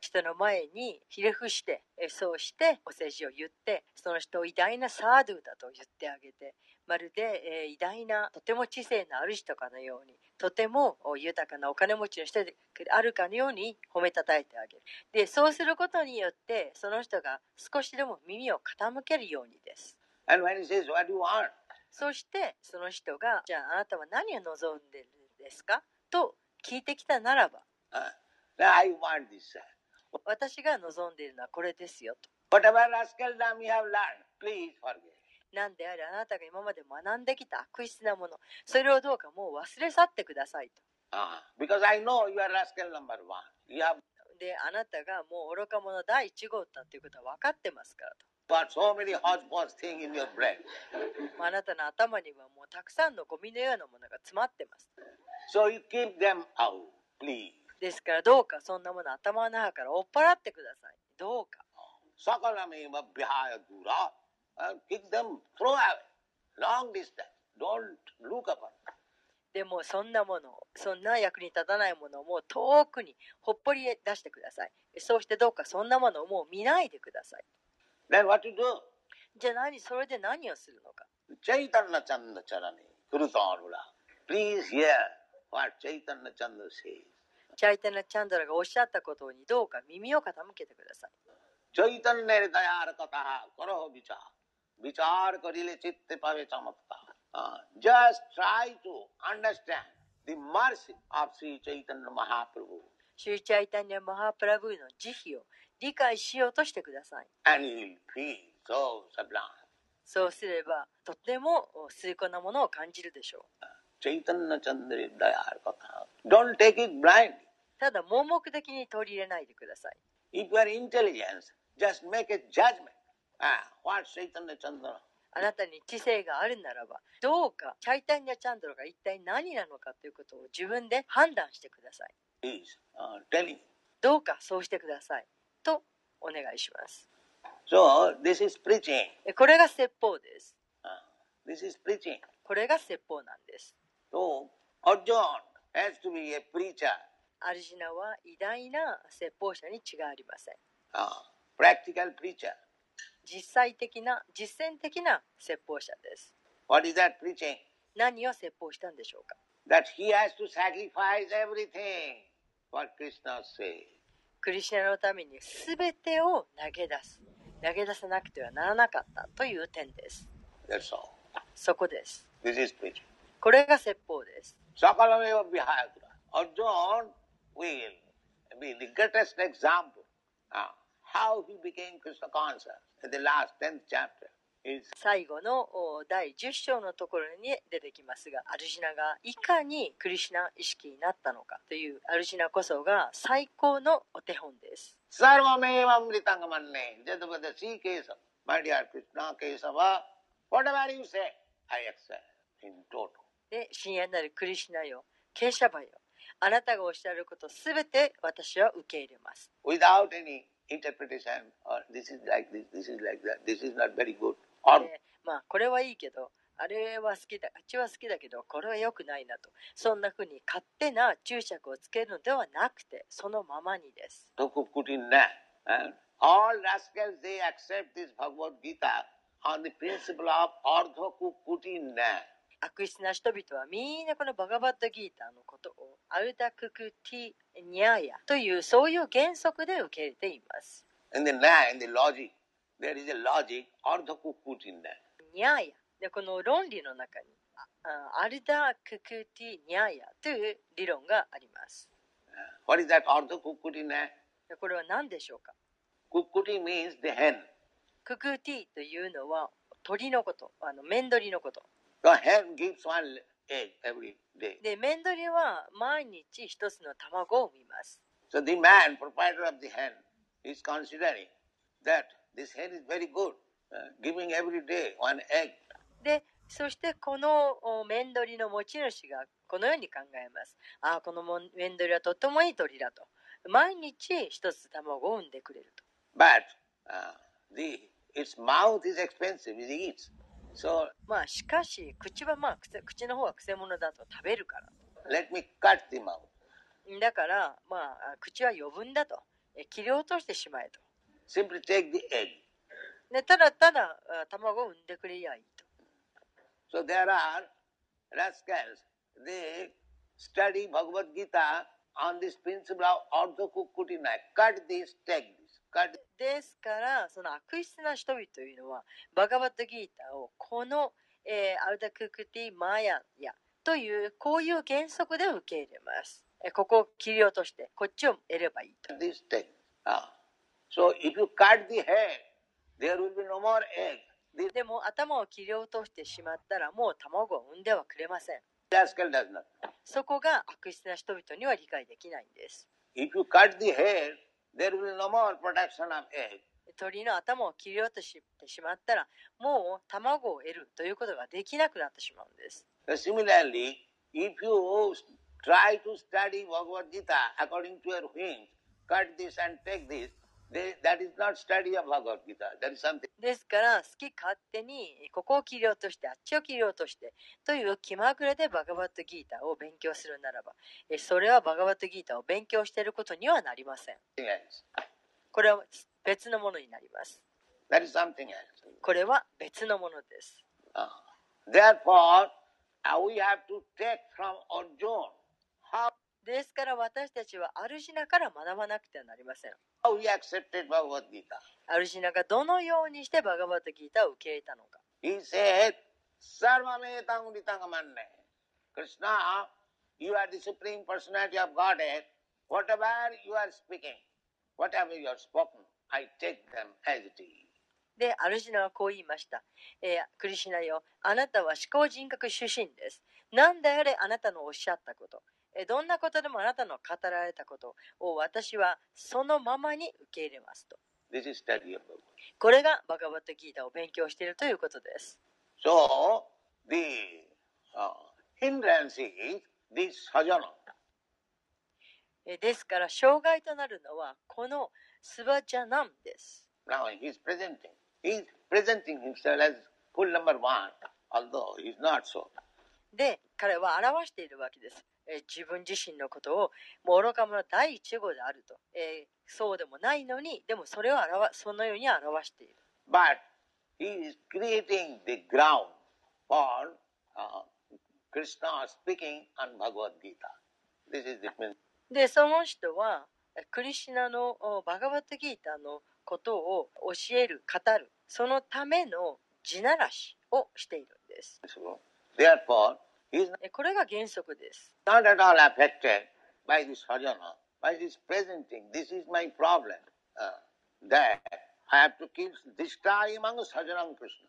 人の前にひれ伏してえそうしてお世辞を言ってその人を偉大なサードゥだと言ってあげてまるで、えー偉大なとても知性の主とかのようにとてもお豊かなお金持ちの人であるかのように褒めたたえてあげる。でそうすることによってその人が少しでも耳を傾けるようにです。And when he says, What do you want? そしてその人がじゃああなたは何を望んでるんですか？と聞いてきたならば Uh, 私が望んでいるのはこれですよと。何であれあなたが今まで学んできた悪質なものそれをどうかもう忘れ去ってくださいと。であなたがもう愚か者第一号だということは分かってますから。あなたの頭にはもうたくさんのゴミのようなものが詰まってます。So you. ですからどうかそんなもの頭の中から追っ払ってください。どうか。でもそんなものそんな役に立たないものをもう遠くにほっぽり出してください。そうしてどうかそんなものをもう見ないでください。じゃあ何それで何をするのか。チェイタンナチャンナチャラニ。クルトールラ。Please hear what チェイタンナチャンナ says. チャイタナ・チャンドラがおっしゃったことにどうか耳を傾けてください。チャイタンネルダヤルカタハ、コロビチャー。ビチャーコリレチッテパベチャマプタ。Just try to understand the mercy of Sri Chaitanya Mahaprabhu. シューチャイタニャ・マハプラブーの慈悲を理解しようとしてください。So そうすれば、とても崇高なものを感じるでしょう。チャイタンナ・チャンドラダヤルカタハ。Don't take it blind. ただ盲目的に取り入れないでください。あなたに知性があるならば、どうかチャイタニア・チャンドラが一体何なのかということを自分で判断してください。どうかそうしてください。とお願いします。So, this is preaching. これが説法です。This is preaching. これが説法なんです。So. アルジナは偉大な説法者に違いありません uh, practical preacher. 実際的な実践的な説法者です What is that preaching? 何を説法したんでしょうか That he has to sacrifice everything. What Krishna says. クリシュナのために全てを投げ出す投げ出さなくてはならなかったという点です That's all. そこです This is preaching. これが説法です Sakalameva vihayakura. Arjun will be the greatest example uh, how he became Krishna conscious in the last 10th chapter. Is 最後のお第10章のところに出てきますがアルジナがいかにクリシュナ意識になったのかというアルジナこそが最高のお手本です whatever you say, I accept in total. で深淵なるクリシュナよケーシャバよあなたがおっしゃることすべて私は受け入れます without any interpretation or this is like this, this is like that, this is not very good. Or でまあこれはいいけどあれは好きだあっちは好きだけどこれは良くないなとそんな風に勝手な注釈をつけるのではなくてそのままにです all rascals they accept this Bhagavad Gita on the principle of Ardhakukutinna. 悪質な人々はみんなこのバガバッドギーターのことをアウダククティニャーヤというそういう原則で受け入れています。でこの論理の中にアルダククティニャーヤという理論があります。これは何でしょうか？ククティ means the ククティというのは鳥のこと、あの面取りのこと。Egg every day. でメンドリは毎日一つの卵を産みます So the man, proprietor of the hen, is considering that this hen is very good, uh, giving every day one egg. でそしてこのおメンドリの持ち主がこのように考えますああこのもメンドリはとってもいい鳥だと毎日一つ卵を産んでくれると But uh, the its mouth is expensive, it eats. So まあしかし口はまあ口の方はくせ者だと食べるから let me cut the mouth. だからまあ口は余分だとえ切り落としてしまえと Simply take the egg. でただただあ卵を産んでくれりゃいいと So there are rascals. They study Bhagavad Gita on this principle of Ardha Kukutina. Cut this, take this. Cut ですから、その悪質な人々というのは、バガバットギータをこの、えーアウダククティマーヤという、こういう原則で受け入れます。えーここを切り落として、こっちを得ればいいと。this thing. Ah. So if you cut the head, there will be no more egg. This でも頭を切り落としてしまったら、もう卵を産んではくれません。そこが悪質な人々には理解できないんです。If you cut the head, there will be no more production of egg. 鳥の頭を切り落としてしまったら、もう卵を得るということができなくなってしまうんです。Similarly, if you try to study Bhagavad Gita according to your whims, cut this and take this, they, that is not study of Bhagavad Gita. That is something. ですから、好き勝手にここを切り落として、あっちを切り落としてという気まぐれでバガバットギータを勉強するならば、えそれはバガバットギータを勉強していることにはなりません。これは別のものになります。That is something else. これは別のものです。Ah. Therefore, uh, we have to take from Arjuna how, ですから私たちはアルシナから学ばなくてはなりません。アルシナがどのようにしてバガバタギータを受け入れたのかで、アルジナはこう言いました。えー、クリシナよ、あなたは思考人格出身です。なんであれあなたのおっしゃったこと、どんなことでもあなたの語られたことを私はそのままに受け入れますと。これがバガバットギータを勉強しているということです。So, the uh, hindrance is this sajana. えーですから、障害となるのはこのスバジャナンです。Now he is presenting. He is presenting himself as full number one, although he is not so. で、彼は表しているわけです。えー自分自身のことをもう愚か者第一号であると、えーそうでもないのに、でもそれを表そのように表している。But he is creating the ground for uh, Krishna speaking on Bhagavad Gita. This is the principle. で、その人は、えクリシュナのおバガバットギータのことを教える、語る、そのための地ならしをしているんです。Therefore, これが原則です。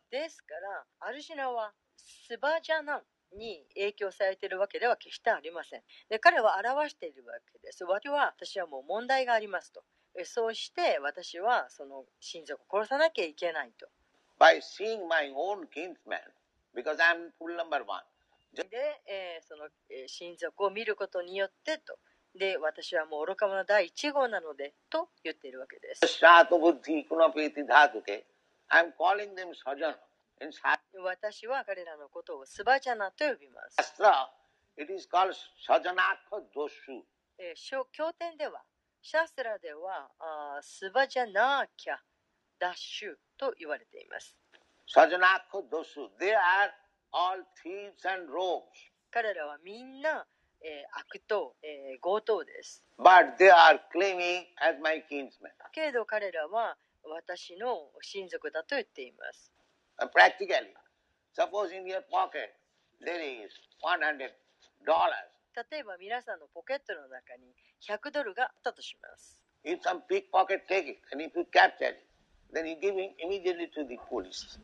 ですから、アルシナはスバジャナンに影響されているわけでは決してありません。彼は表しているわけです。私は,もう問題がありますと。そうして私はその親族を殺さなきゃいけないと。で、えー、その親族を見ることによってと。で、私はもう愚か者第一号なのでと言っているわけです。私は彼らのことをスバジャナと呼びます。えー、経典では、シャスラではあスバジャナーキャダッシュと言われています。サジャナコカドッシュ。All thieves and rogues. 彼らはみんな、えー悪党、えー強盗です。But they are claiming as my kinsmen. けれど彼らは私の親族だと言っています。Uh, practically, suppose in your pocket there is $100. 例えば皆さんのポケットの中に100ドルがあったとします。If some pickpocket take it and if you capture it, then you give it immediately to the police.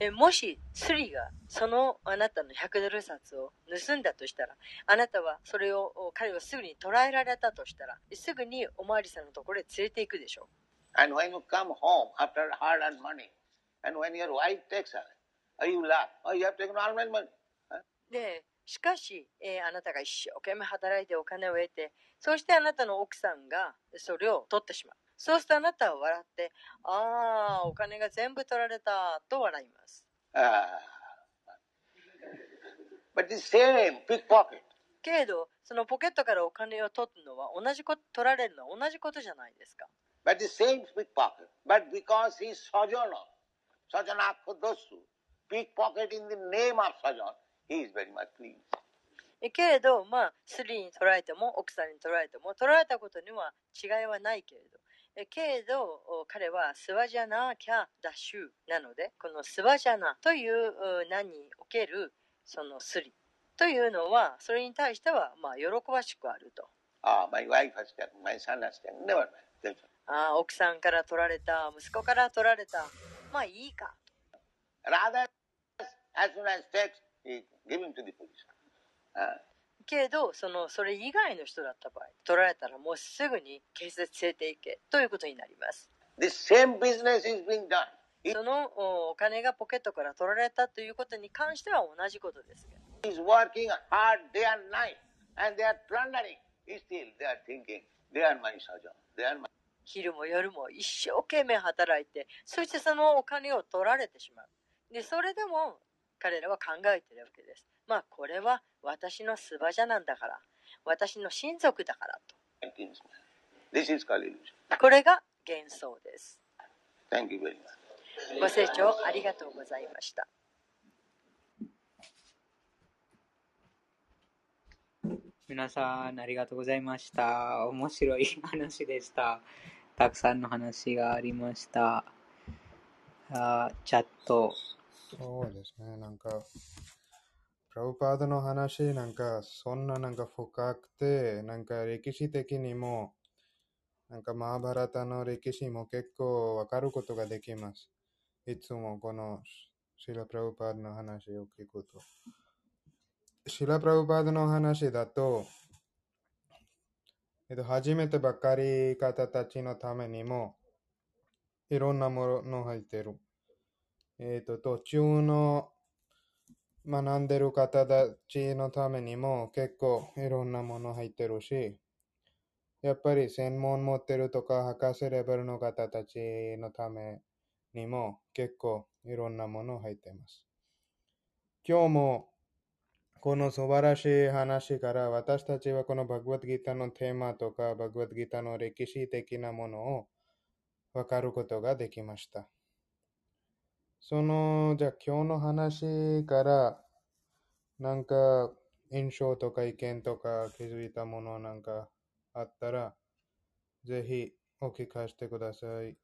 えもしスリがそのあなたの100ドル札を盗んだとしたらあなたはそれをお彼をすぐに捕らえられたとしたらすぐにおまわりさんのところへ連れて行くでしょ And when you come home after hard earned money, and when your wife takes her, oh, you laugh. Oh, you have taken all my money. Huh? うでしかし、えーあなたが一生懸命働いてお金を得てそしてあなたの奥さんがそれを取ってしまうそうするとあなたは笑って、ああ、お金が全部取られたと笑います。けど、そのポケットからお金を取るのは同じこと、取られるのは同じことじゃないですか。けれど、まあ、スリーに取られても、奥さんに取られても、取られたことには違いはないけれど。けれど彼はスワジャナキャダシュなのでこのスワじゃなという名におけるそのスリ。というのはそれに対してはまあ喜ばしくあると。ああ奥さんから取られた息子から取られた。まあいいか。As けれど、その、それ以外の人だった場合、取られたらもうすぐに警察連れて行けということになります。the same business is being done. He そのおお金がポケットから取られたということに関しては同じことですけど。is working hard day and night, and they are plundering. Still, they are thinking, they are my Sajan, they are my 昼も夜も一生懸命働いて、そしてそのお金を取られてしまう。で、それでも彼らは考えてるわけです。まあ、これは私のスバジャなんだから、私の親族だからと。kinsman. This is called illusion. これが幻想です。Thank you very much. ご清聴ありがとうございました。皆さん、ありがとうございました。面白い話でした。たくさんの話がありました。あーチャット、そうですね。なんか、ラブパードの話、なんか、そんななんか深くて、なんか歴史的にも、なんかマーバラタの歴史も結構わかることができます。いつもこのシラ・プラブパードの話を聞くと。シラ・プラブパードの話だと、えっと、初めてばっかり方たちのためにも、いろんなもの入ってる。えっ、と、途中の学んでる方たちのためにも結構いろんなもの入ってるし、やっぱり専門持ってるとか博士レベルの方たちのためにも結構いろんなもの入ってます。今日もこの素晴らしい話から私たちはこのバグワッドギターのテーマとかバグワッドギターの歴史的なものをわかることができました。その、じゃあ今日の話から、なんか印象とか意見とか気づいたものなんかあったら、ぜひお聞かせてください。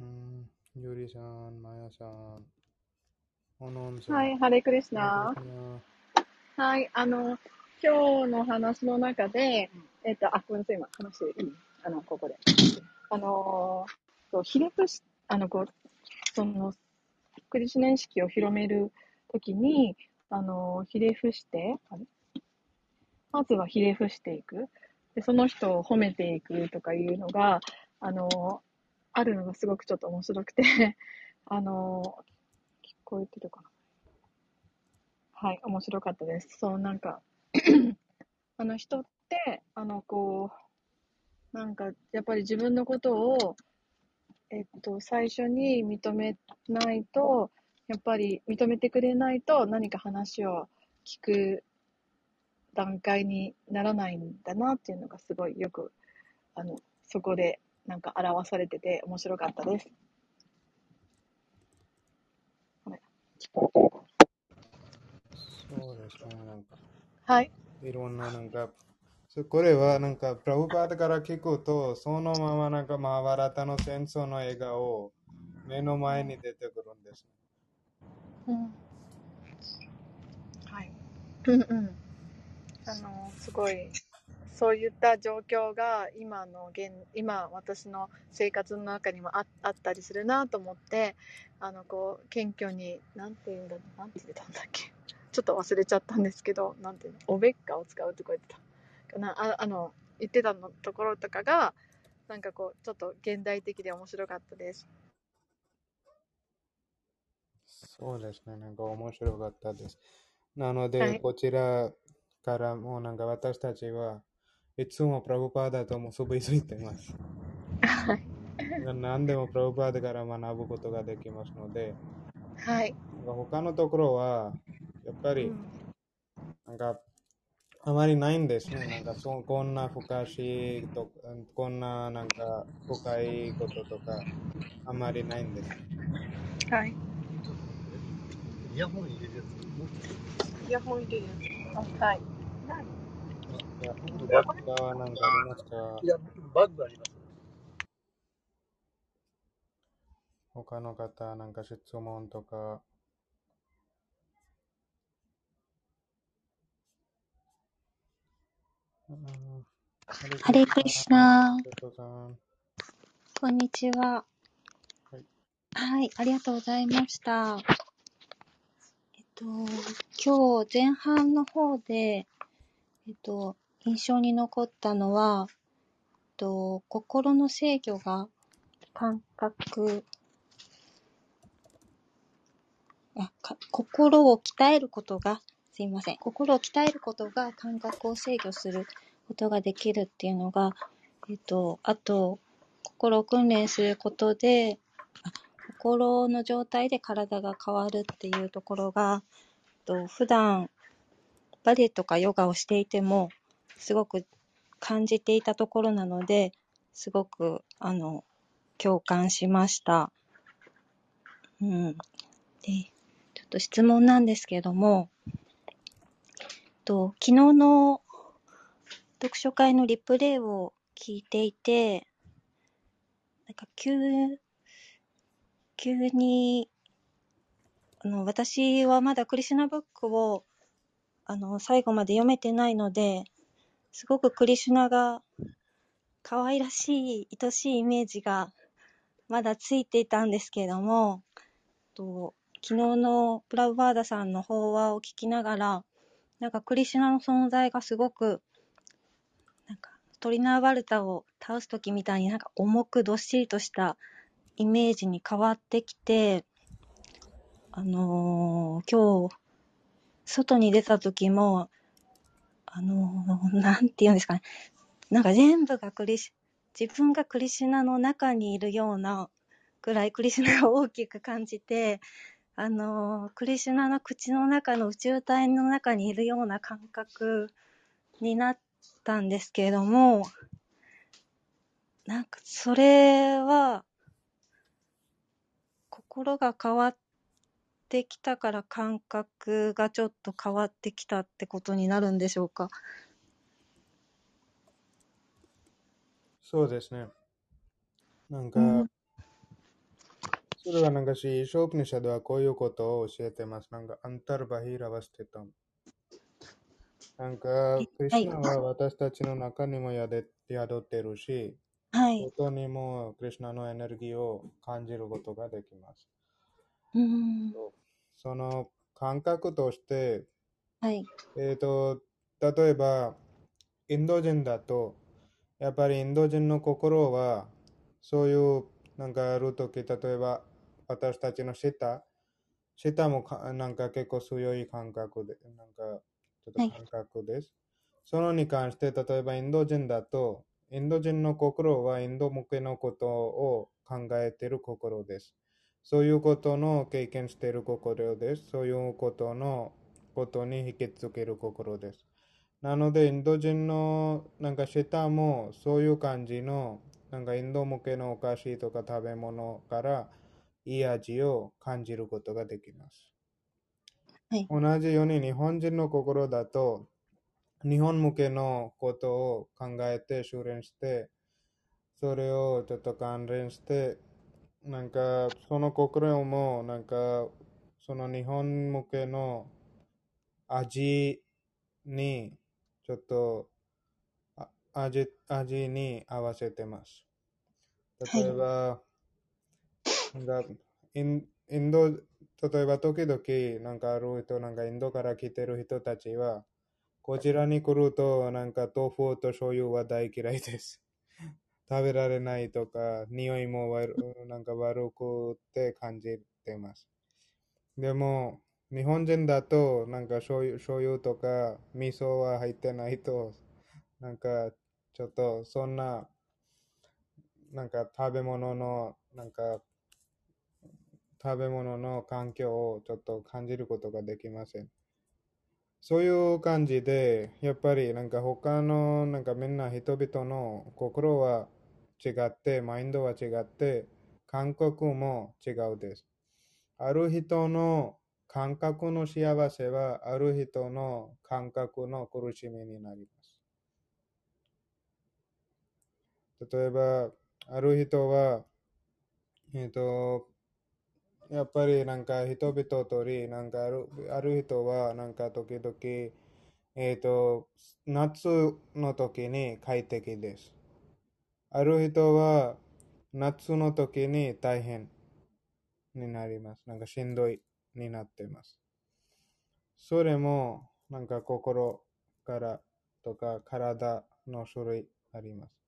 うん、ゆりさん、まやさん、おのんさん。はい、ハレクリスナはい、あの、今日の話の中で、えっと、あ、ごめんなさい、今、話していい？あの、ここで。あの、そうひれ伏し、あの、こう、その、クリシュナ意識を広めるときに、あの、ひれ伏して、あれ？まずはひれ伏していく。で、その人を褒めていくとかいうのが、あの、あるのがすごくちょっと面白くて、あの、聞こえてるかな？はい、面白かったです。そう、なんか、あの人って、あの、こう、なんか、やっぱり自分のことを、えっと、最初に認めないと、やっぱり認めてくれないと何か話を聞く段階にならないんだなっていうのがすごいよく、あの、そこでなんか表されてて面白かったです。そうですね、なんか、はい。いろんななんか、そこれはなんか、プラブパードから聞くと、そのままなんか、マーバラタの戦争の映画を目の前に出てくるんです。うん。はい。うんうん。あの、すごい、そういった状況が今の現、今私の生活の中にもああったりするなと思って、あの、こう、謙虚に、なんて言うんだ、なんて言ってたんだっけ。ちょっと忘れちゃったんですけど、なんていうの、おべっかを使うとか言ってた。かなああの、言ってたのところとかが、なんかこう、ちょっと現代的で面白かったです。そうですね、なんか面白かったです。なので、はいこちらからもなんか私たちはいつもプラブパーダと結びついてます。はい。何でもプラブパーダから学ぶことができますので、はい。なんか他のところは、やっぱり、うんなんか、あまりないんですね。なんかそ、こんな深しいと、こんななんか深いこととか、あまりないんです。はい。イヤホン入れるやつ。イヤホン入れるやつ。あはい。いや他はなんかありますかいや、バッグあります。他の方、なんか質問とか。うんハレクリシュナ瀬戸さんこんにちは。はい、ありがとうございました。えっと、今日前半の方で、えっと、印象に残ったのは、と、心の制御が感覚、あか心を鍛えることが、すいません。心を鍛えることが感覚を制御することができるっていうのが、えっと、あと、心を訓練することで、心の状態で体が変わるっていうところが、と普段バレエとかヨガをしていても、すごく感じていたところなので、すごく、あの、共感しました。うん。で、ちょっと質問なんですけども、と、昨日の読書会のリプレイを聞いていて、なんか急、急に、あの、私はまだクリシナブックを、あの、最後まで読めてないので、すごくクリシュナが可愛らしい、愛しいイメージがまだついていたんですけれども、と昨日のプラウバーダさんの法話を聞きながら、なんかクリシュナの存在がすごく、なんかトリナーバルタを倒すときみたいになんか重くどっしりとしたイメージに変わってきて、あのー今日、外に出た時も、あのなんて言うんですかね。なんか全部がクリシ、自分がクリシナの中にいるようなくらいクリシナを大きく感じて、あのクリシナの口の中の宇宙体の中にいるような感覚になったんですけれども、なんかそれは、心が変わってきたから感覚がちょっと変わってきたってことになるんでしょうか？そうですね。なんか、うんそれはなんかし、ショープニシャドはこういうことを教えてます。なんか、アンタルバヒラバステタム。なんか、クリシュナは私たちの中にも宿宿ってるし、はい。外にもクリシュナのエネルギーを感じることができます。うん。その感覚として、はい。えっ、と、例えば、インド人だと、やっぱりインド人の心は、そういう、なんかあるとき、例えば、私たちの舌、舌もかなんか結構強い感覚で、なんか、ちょっと感覚です。そのに関して、例えばインド人だと、インド人の心はインド向けのことを考えている心です。そういうことの経験している心です。そういうことのことに引きつける心です。なので、インド人のなんか舌もそういう感じのなんかインド向けのお菓子とか食べ物からいい味を感じることができます。はい同じように日本人の心だと日本向けのことを考えて修練してそれをちょっと関連してなんかその心もなんかその日本向けの味にちょっとあ味味に合わせてます。例えば、なんかインインド、例えば時々なんかある人、なんかインドから来てる人たちは、こちらに来るとなんか豆腐と醤油は大嫌いです。食べられないとか、匂いも悪なんか悪くて感じてます。でも、日本人だと、なんか醤油醤油とか味噌は入ってないと、なんかちょっとそんな、なんか食べ物の、なんか食べ物の環境をちょっと感じることができません。そういう感じで、やっぱりなんか他のなんかみんな人々の心は違って、マインドは違って、感覚も違うです。ある人の感覚の幸せは、ある人の感覚の苦しみになります。例えば、ある人は、えっ、と、やっぱりなんか人々とり、なんかあるある人はなんか時々、えっ、と、夏の時に快適です。ある人は夏の時に大変になります。なんかしんどいになってます。それもなんか心からとか体の種類あります。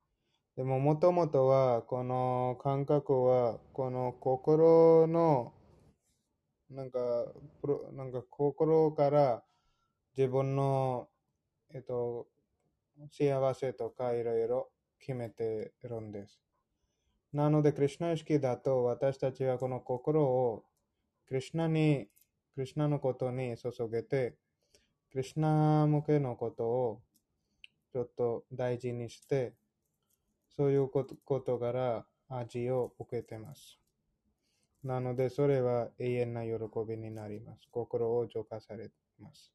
でももともとはこの感覚はこの心のなんかプロなんか心から自分の、えっと、幸せとかいろいろ決めてるんです。なので、クリュナ意識だと私たちはこの心をクリュナに、クリュナのことに注げて、クリュナ向けのことをちょっと大事にして、そういうことから味を受けてます。なので、それは永遠な喜びになります。心を浄化されます。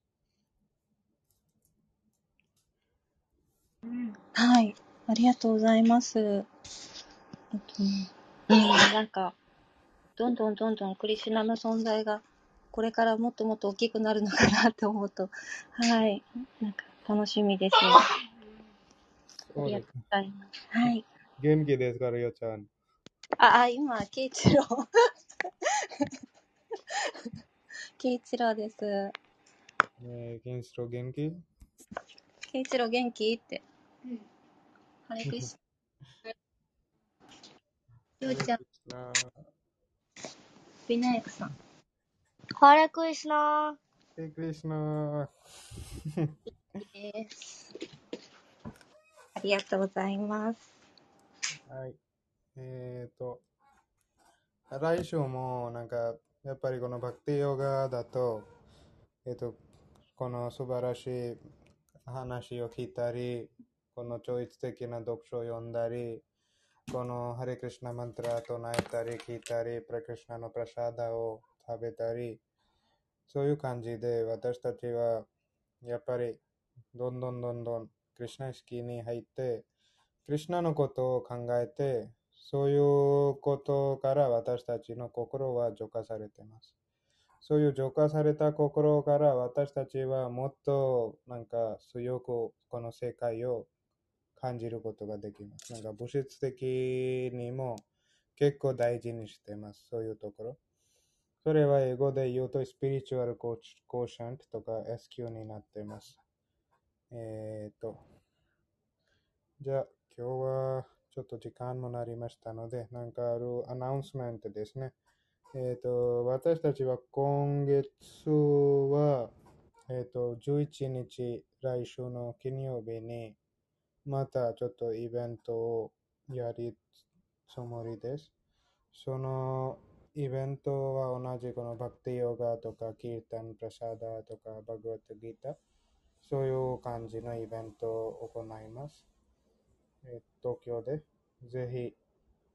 はい。ありがとうございます。うん、なんか、どんどんどんどんクリシュナの存在が、これからもっともっと大きくなるのかなって思うと、はい。なんか楽しみです。ありがとうございます。はい。元気ですから、よちゃん。あ、あ、今、ケイチロー。ケイチローです。えー、ケンシロウ元気？ケイチロー元気？って。ハレクリシナ。ようちゃん、ビナヤクさん。ハレクリシナハレクリシナ です。ありがとうございます。はい。えっ、と、来週もなんか、やっぱりこのバクティヨガだと、えっ、と、この素晴らしい話を聞いたり、この超越的な読書を読んだり、このハレクリシナマントラ唱えたり、聞いたり、プラクリシナのプラシャダを食べたり、そういう感じで私たちはやっぱりどんどんどんどんクリシナ意識に入って、クリシナのことを考えて、そういうことから私たちの心は浄化されています。そういう浄化された心から私たちはもっとなんか強くこの世界を感じることができます。なんか物質的にも結構大事にしてます。そういうところ。それは英語で言うとスピリチュアルコーシャントとか SQ になっています。えっ、と、じゃあ今日はちょっと時間もなりましたので、なんかあるアナウンスメントですね。えっ、と、私たちは今月は、えっ、と、11日、来週の金曜日に、またちょっとイベントをやりつもりです。そのイベントは同じこのバクティヨガとかキータン、プラシャダとかバグワットギター、そういう感じのイベントを行います。え東京でぜひ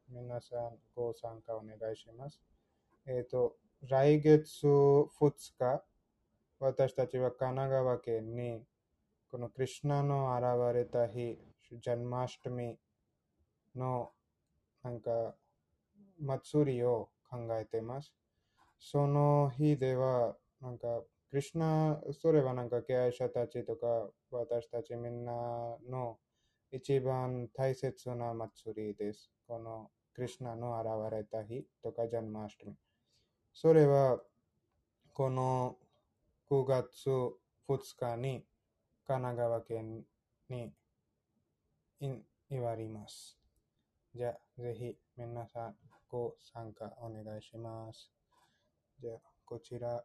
皆さんご参加お願いします。えっ、と、来月2日、私たちは神奈川県にこのクリュナの現れた日、ジャンマシュミのなんか祭りを考えています。その日では、なんか、クリュナ、それはなんか敬愛者たちとか、私たちみんなの一番大切な祭りです。このクリュナの現れた日とか、ジャンマシュタミ。それは、この9月2日に神奈川県に言われます。じゃあ、ぜひ皆さんご参加お願いします。じゃあ、こちら